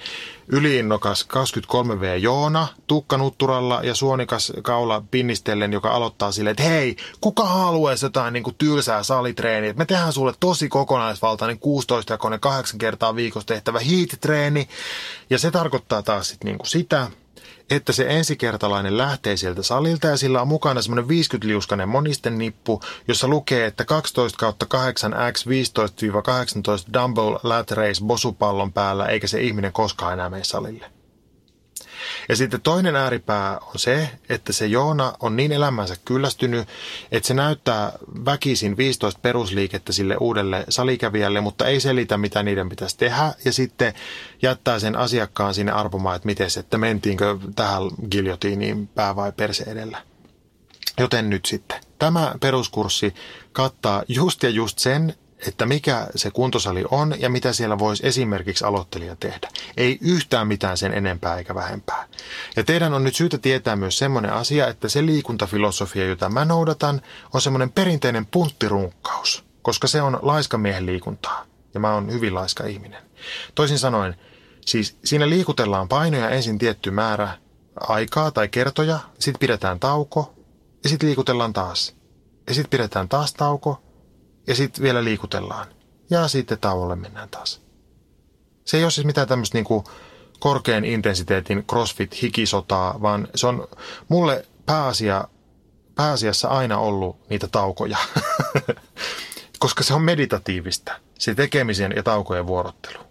yliinnokas 23V Joona tukkanutturalla ja suonikas kaula pinnistellen, joka aloittaa silleen, että hei, kuka haluaisi jotain niin kuin tylsää salitreeniä? Me tehdään sulle tosi kokonaisvaltainen 16 jakoinen 8 kertaa viikossa tehtävä heat-treeni. Ja se tarkoittaa taas sit niin kuin sitä, että se ensikertalainen lähtee sieltä salilta ja sillä on mukana semmoinen 50-liuskainen monisten nippu, jossa lukee, että 12 kautta 8 x 15-18 dumbbell lat race bosupallon päällä, eikä se ihminen koskaan enää mene salille. Ja sitten toinen ääripää on se, että se Joona on niin elämänsä kyllästynyt, että se näyttää väkisin 15 perusliikettä sille uudelle salikävijälle, mutta ei selitä, mitä niiden pitäisi tehdä. Ja sitten jättää sen asiakkaan sinne arpomaan, että miten että mentiinkö tähän giljotiiniin pää vai perse edellä. Joten nyt sitten. Tämä peruskurssi kattaa just ja just sen, että mikä se kuntosali on ja mitä siellä voisi esimerkiksi aloittelija tehdä. Ei yhtään mitään sen enempää eikä vähempää. Ja teidän on nyt syytä tietää myös semmoinen asia, että se liikuntafilosofia, jota mä noudatan, on semmoinen perinteinen punttirunkkaus, koska se on laiskamiehen liikuntaa. Ja mä oon hyvin laiska ihminen. Toisin sanoen, siis siinä liikutellaan painoja ensin tietty määrä aikaa tai kertoja, sitten pidetään tauko ja sitten liikutellaan taas. Ja sitten pidetään taas tauko ja sitten vielä liikutellaan. Ja sitten tauolle mennään taas. Se ei ole siis mitään tämmöistä niinku korkean intensiteetin crossfit-hikisotaa, vaan se on mulle pääasia, pääasiassa aina ollut niitä taukoja. Koska se on meditatiivista, se tekemisen ja taukojen vuorottelu.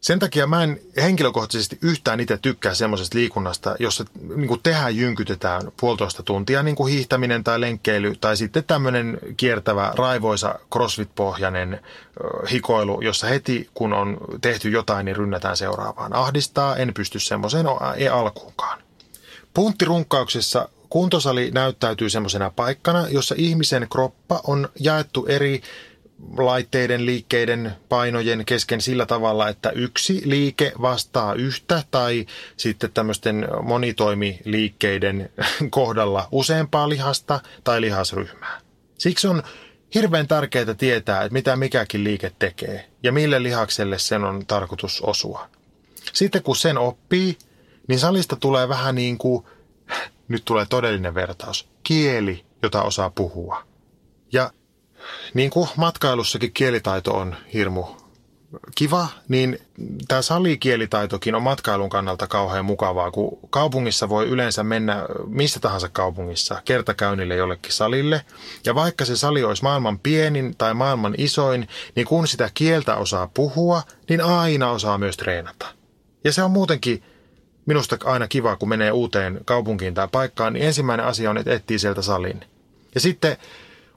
Sen takia mä en henkilökohtaisesti yhtään itse tykkää semmoisesta liikunnasta, jossa niin kuin tehdään, jynkytetään puolitoista tuntia, niin kuin hiihtäminen tai lenkkeily, tai sitten tämmöinen kiertävä, raivoisa, crossfit-pohjainen hikoilu, jossa heti kun on tehty jotain, niin rynnätään seuraavaan. Ahdistaa, en pysty semmoiseen, ei alkuunkaan. Punttirunkkauksessa kuntosali näyttäytyy semmoisena paikkana, jossa ihmisen kroppa on jaettu eri laitteiden, liikkeiden, painojen kesken sillä tavalla, että yksi liike vastaa yhtä tai sitten tämmöisten monitoimiliikkeiden kohdalla useampaa lihasta tai lihasryhmää. Siksi on hirveän tärkeää tietää, että mitä mikäkin liike tekee ja mille lihakselle sen on tarkoitus osua. Sitten kun sen oppii, niin salista tulee vähän niin kuin, nyt tulee todellinen vertaus, kieli, jota osaa puhua. Ja niin kuin matkailussakin kielitaito on hirmu kiva, niin tämä salikielitaitokin on matkailun kannalta kauhean mukavaa, kun kaupungissa voi yleensä mennä missä tahansa kaupungissa kertakäynnille jollekin salille. Ja vaikka se sali olisi maailman pienin tai maailman isoin, niin kun sitä kieltä osaa puhua, niin aina osaa myös treenata. Ja se on muutenkin minusta aina kiva, kun menee uuteen kaupunkiin tai paikkaan, niin ensimmäinen asia on, että etsii sieltä salin. Ja sitten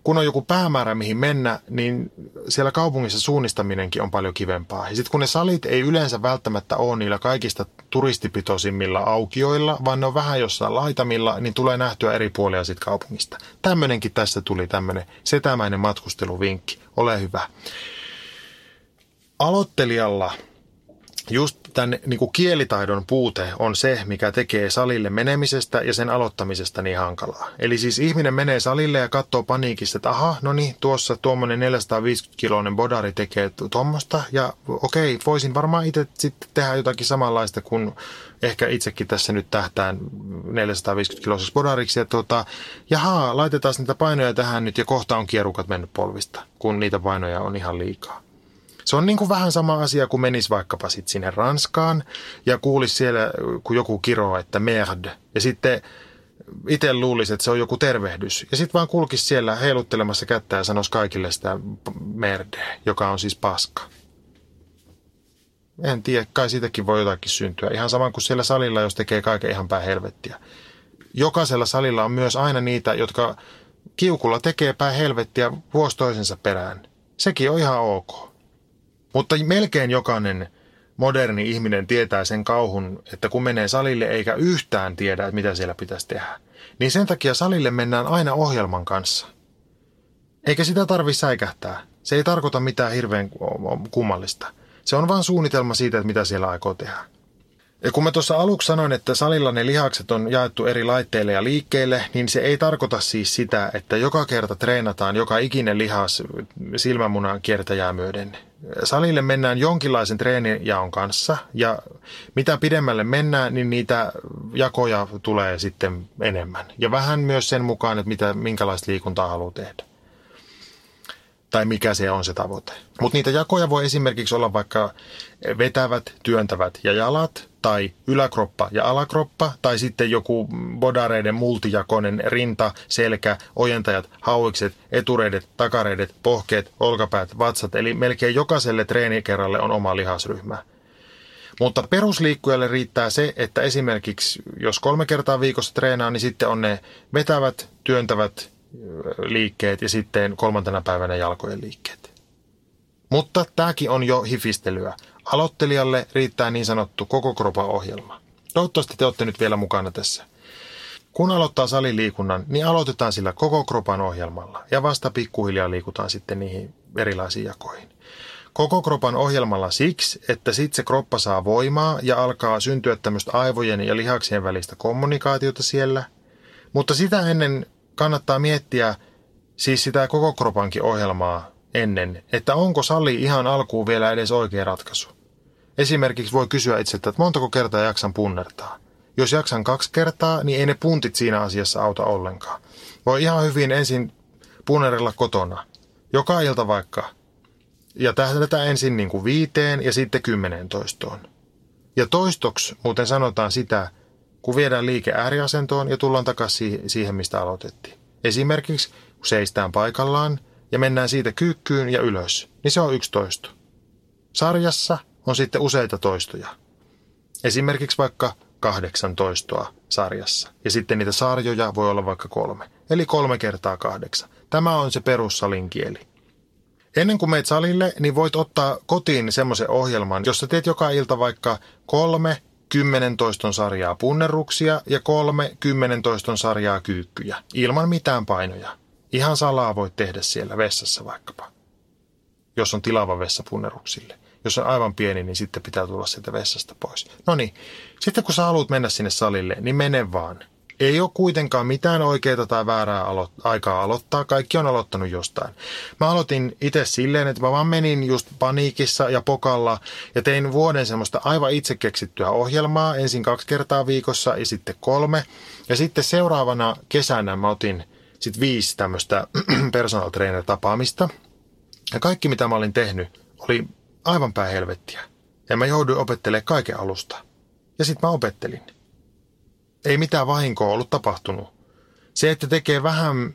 kun on joku päämäärä, mihin mennä, niin siellä kaupungissa suunnistaminenkin on paljon kivempaa. Ja sitten kun ne salit ei yleensä välttämättä ole niillä kaikista turistipitoisimmilla aukioilla, vaan ne on vähän jossain laitamilla, niin tulee nähtyä eri puolia sitten kaupungista. Tämmöinenkin tässä tuli tämmöinen setämäinen matkusteluvinkki. Ole hyvä. Aloittelijalla just tämän niin kuin kielitaidon puute on se, mikä tekee salille menemisestä ja sen aloittamisesta niin hankalaa. Eli siis ihminen menee salille ja katsoo paniikissa, että aha, no niin, tuossa tuommoinen 450-kiloinen bodari tekee tuommoista ja okei, voisin varmaan itse sitten tehdä jotakin samanlaista kuin ehkä itsekin tässä nyt tähtään 450-kiloisessa bodariksi. Ja tuota, jaha, laitetaan niitä painoja tähän nyt ja kohta on kierukat mennyt polvista, kun niitä painoja on ihan liikaa. Se on niin kuin vähän sama asia, kun menis vaikkapa sit sinne Ranskaan ja kuulisi siellä, kun joku kiroo, että merde. Ja sitten itse luulisi, että se on joku tervehdys. Ja sitten vaan kulkisi siellä heiluttelemassa kättä ja sanoisi kaikille sitä merde, joka on siis paska. En tiedä, kai siitäkin voi jotakin syntyä. Ihan sama kuin siellä salilla, jos tekee kaiken ihan päin helvettiä. Jokaisella salilla on myös aina niitä, jotka kiukulla tekee päin helvettiä vuosi toisensa perään. Sekin on ihan ok. Mutta melkein jokainen moderni ihminen tietää sen kauhun, että kun menee salille eikä yhtään tiedä, että mitä siellä pitäisi tehdä, niin sen takia salille mennään aina ohjelman kanssa. Eikä sitä tarvi säikähtää. Se ei tarkoita mitään hirveän kummallista. Se on vain suunnitelma siitä, että mitä siellä aikoo tehdä. Ja kun mä tuossa aluksi sanoin, että salilla ne lihakset on jaettu eri laitteille ja liikkeille, niin se ei tarkoita siis sitä, että joka kerta treenataan joka ikinen lihas silmämunan kiertäjää myöden. Salille mennään jonkinlaisen treenijaon kanssa ja mitä pidemmälle mennään, niin niitä jakoja tulee sitten enemmän. Ja vähän myös sen mukaan, että mitä, minkälaista liikuntaa haluaa tehdä tai mikä se on se tavoite. Mutta niitä jakoja voi esimerkiksi olla vaikka vetävät, työntävät ja jalat, tai yläkroppa ja alakroppa, tai sitten joku bodareiden multijakoinen rinta, selkä, ojentajat, hauikset, etureidet, takareidet, pohkeet, olkapäät, vatsat, eli melkein jokaiselle treenikerralle on oma lihasryhmä. Mutta perusliikkujalle riittää se, että esimerkiksi jos kolme kertaa viikossa treenaa, niin sitten on ne vetävät, työntävät liikkeet ja sitten kolmantena päivänä jalkojen liikkeet. Mutta tämäkin on jo hifistelyä. Aloittelijalle riittää niin sanottu koko kropan ohjelma. Toivottavasti te olette nyt vielä mukana tässä. Kun aloittaa saliliikunnan, niin aloitetaan sillä koko kropan ohjelmalla ja vasta pikkuhiljaa liikutaan sitten niihin erilaisiin jakoihin. Koko kropan ohjelmalla siksi, että sitten se kroppa saa voimaa ja alkaa syntyä tämmöistä aivojen ja lihaksien välistä kommunikaatiota siellä. Mutta sitä ennen kannattaa miettiä siis sitä koko kropankin ohjelmaa ennen, että onko sali ihan alkuun vielä edes oikea ratkaisu. Esimerkiksi voi kysyä itse, että montako kertaa jaksan punnertaa. Jos jaksan kaksi kertaa, niin ei ne puntit siinä asiassa auta ollenkaan. Voi ihan hyvin ensin punnerella kotona. Joka ilta vaikka. Ja tähdätä ensin niin kuin viiteen ja sitten kymmeneen toistoon. Ja toistoksi muuten sanotaan sitä, kun viedään liike ääriasentoon ja tullaan takaisin siihen, mistä aloitettiin. Esimerkiksi kun seistään paikallaan ja mennään siitä kyykkyyn ja ylös, niin se on yksi toisto. Sarjassa on sitten useita toistoja. Esimerkiksi vaikka kahdeksan toistoa sarjassa. Ja sitten niitä sarjoja voi olla vaikka kolme. Eli kolme kertaa kahdeksan. Tämä on se perussalin kieli. Ennen kuin meet salille, niin voit ottaa kotiin semmoisen ohjelman, jossa teet joka ilta vaikka kolme kymmenen toiston sarjaa punnerruksia ja kolme kymmenen toiston sarjaa kyykkyjä, ilman mitään painoja. Ihan salaa voit tehdä siellä vessassa vaikkapa. jos on tilava vessa punneruksille. Jos on aivan pieni, niin sitten pitää tulla sieltä vessasta pois. No niin, sitten kun sä haluat mennä sinne salille, niin mene vaan. Ei ole kuitenkaan mitään oikeaa tai väärää alo- aikaa aloittaa. Kaikki on aloittanut jostain. Mä aloitin itse silleen, että mä vaan menin just paniikissa ja pokalla ja tein vuoden semmoista aivan itse keksittyä ohjelmaa. Ensin kaksi kertaa viikossa ja sitten kolme. Ja sitten seuraavana kesänä mä otin sitten viisi tämmöistä personal trainer tapaamista. Ja kaikki mitä mä olin tehnyt oli aivan päin helvettiä. Ja mä jouduin opettelemaan kaiken alusta. Ja sitten mä opettelin. Ei mitään vahinkoa ollut tapahtunut. Se, että tekee vähän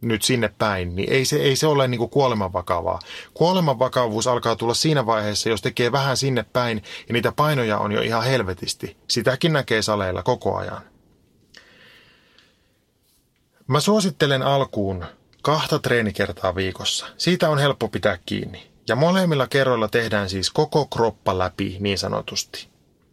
nyt sinne päin, niin ei se, ei se ole niin kuin kuoleman vakavaa. Kuoleman vakavuus alkaa tulla siinä vaiheessa, jos tekee vähän sinne päin ja niitä painoja on jo ihan helvetisti. Sitäkin näkee saleilla koko ajan. Mä suosittelen alkuun kahta treenikertaa viikossa. Siitä on helppo pitää kiinni. Ja molemmilla kerroilla tehdään siis koko kroppa läpi niin sanotusti.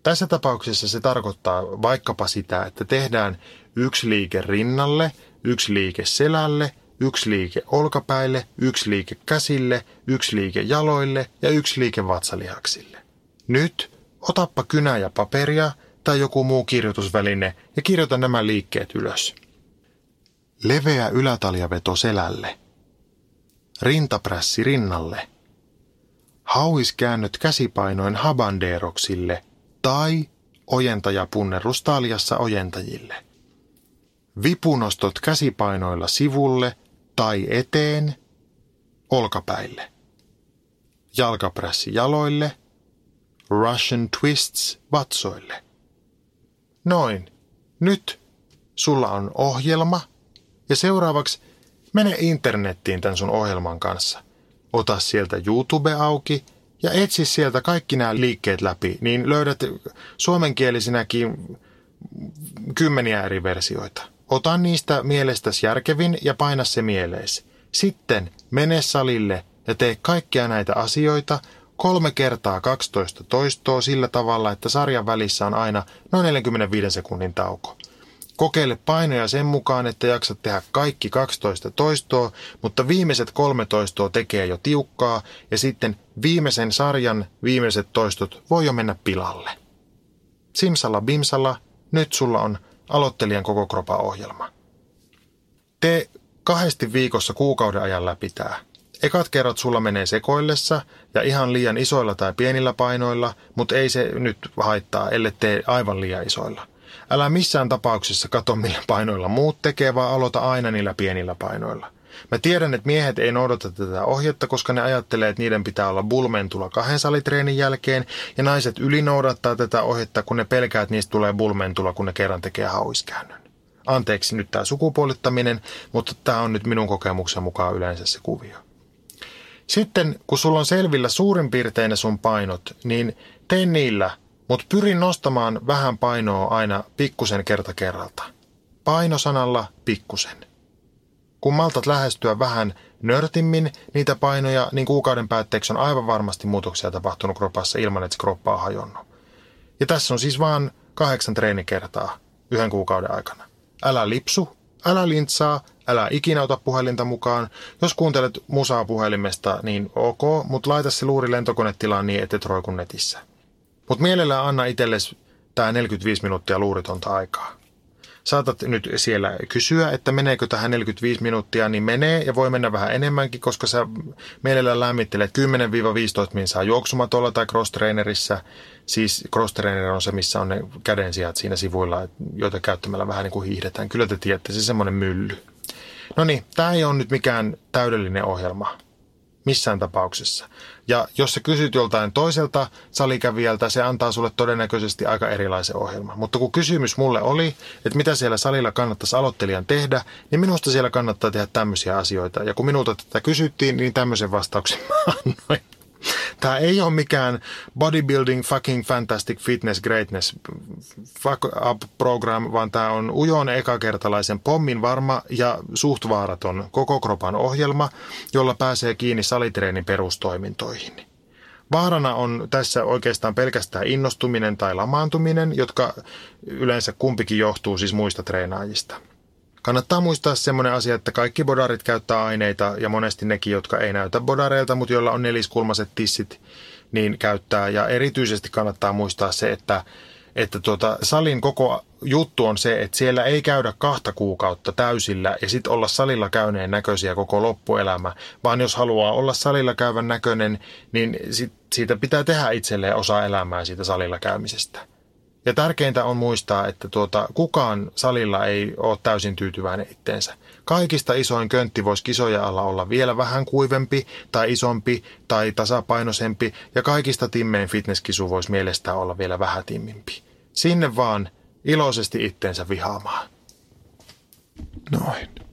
Tässä tapauksessa se tarkoittaa vaikkapa sitä, että tehdään yksi liike rinnalle, yksi liike selälle, yksi liike olkapäille, yksi liike käsille, yksi liike jaloille ja yksi liike vatsalihaksille. Nyt otappa kynä ja paperia tai joku muu kirjoitusväline ja kirjoita nämä liikkeet ylös. Leveä ylätaljaveto selälle. Rintaprässi rinnalle. Hauiskäännöt käsipainoin habanderoksille tai ojentajapunnerus taljassa ojentajille. Vipunostot käsipainoilla sivulle tai eteen, olkapäille. Jalkaprässi jaloille, Russian twists vatsoille. Noin. Nyt sulla on ohjelma ja seuraavaksi mene internettiin tämän sun ohjelman kanssa. Ota sieltä YouTube auki – ja etsi sieltä kaikki nämä liikkeet läpi, niin löydät suomenkielisinäkin kymmeniä eri versioita. Ota niistä mielestäsi järkevin ja paina se mieleesi. Sitten mene salille ja tee kaikkia näitä asioita kolme kertaa 12 toistoa sillä tavalla, että sarjan välissä on aina noin 45 sekunnin tauko. Kokeile painoja sen mukaan, että jaksat tehdä kaikki 12 toistoa, mutta viimeiset kolme toistoa tekee jo tiukkaa ja sitten viimeisen sarjan viimeiset toistot voi jo mennä pilalle. Simsalla bimsalla, nyt sulla on aloittelijan koko kropa ohjelma. Tee kahdesti viikossa kuukauden ajan läpi tää. Ekat kerrat sulla menee sekoillessa ja ihan liian isoilla tai pienillä painoilla, mutta ei se nyt haittaa, ellei tee aivan liian isoilla – Älä missään tapauksessa kato millä painoilla muut tekee, vaan aloita aina niillä pienillä painoilla. Mä tiedän, että miehet ei noudata tätä ohjetta, koska ne ajattelee, että niiden pitää olla bulmentula kahden salitreenin jälkeen, ja naiset ylinoudattaa tätä ohjetta, kun ne pelkää, että niistä tulee bulmentula, kun ne kerran tekee hauiskäännön. Anteeksi nyt tämä sukupuolittaminen, mutta tämä on nyt minun kokemuksen mukaan yleensä se kuvio. Sitten, kun sulla on selvillä suurin piirtein sun painot, niin tee niillä mutta pyrin nostamaan vähän painoa aina pikkusen kerta kerralta. Painosanalla pikkusen. Kun maltat lähestyä vähän nörtimmin niitä painoja, niin kuukauden päätteeksi on aivan varmasti muutoksia tapahtunut kropassa ilman, että se kroppa on hajonnut. Ja tässä on siis vain kahdeksan treenikertaa yhden kuukauden aikana. Älä lipsu, älä lintsaa, älä ikinä ota puhelinta mukaan. Jos kuuntelet musaa puhelimesta, niin ok, mutta laita se luuri lentokonetilaan niin, et roiku netissä. Mutta mielellään anna itsellesi tämä 45 minuuttia luuritonta aikaa. Saatat nyt siellä kysyä, että meneekö tähän 45 minuuttia, niin menee ja voi mennä vähän enemmänkin, koska sä mielellään lämmittelet 10-15 minsaa juoksumatolla tai cross-trainerissa. Siis cross-trainer on se, missä on ne kädensijat siinä sivuilla, joita käyttämällä vähän niin kuin hiihdetään. Kyllä te tiedätte, se semmoinen mylly. No niin, tämä ei ole nyt mikään täydellinen ohjelma missään tapauksessa. Ja jos sä kysyt joltain toiselta salikävijältä, se antaa sulle todennäköisesti aika erilaisen ohjelman. Mutta kun kysymys mulle oli, että mitä siellä salilla kannattaisi aloittelijan tehdä, niin minusta siellä kannattaa tehdä tämmöisiä asioita. Ja kun minulta tätä kysyttiin, niin tämmöisen vastauksen mä annoin. Tämä ei ole mikään bodybuilding fucking fantastic fitness greatness fuck up program, vaan tämä on ujon ekakertalaisen pommin varma ja suht vaaraton koko kropan ohjelma, jolla pääsee kiinni salitreenin perustoimintoihin. Vaarana on tässä oikeastaan pelkästään innostuminen tai lamaantuminen, jotka yleensä kumpikin johtuu siis muista treenaajista. Kannattaa muistaa semmoinen asia, että kaikki bodarit käyttää aineita ja monesti nekin, jotka ei näytä bodareilta, mutta joilla on neliskulmaiset tissit, niin käyttää. Ja erityisesti kannattaa muistaa se, että että tuota, salin koko juttu on se, että siellä ei käydä kahta kuukautta täysillä ja sitten olla salilla käyneen näköisiä koko loppuelämä, vaan jos haluaa olla salilla käyvän näköinen, niin sit, siitä pitää tehdä itselleen osa elämää siitä salilla käymisestä. Ja tärkeintä on muistaa, että tuota, kukaan salilla ei ole täysin tyytyväinen itteensä. Kaikista isoin köntti voisi kisoja alla olla vielä vähän kuivempi tai isompi tai tasapainoisempi ja kaikista timmein fitnesskisu voisi mielestään olla vielä vähän timmimpi. Sinne vaan iloisesti itteensä vihaamaan. Noin.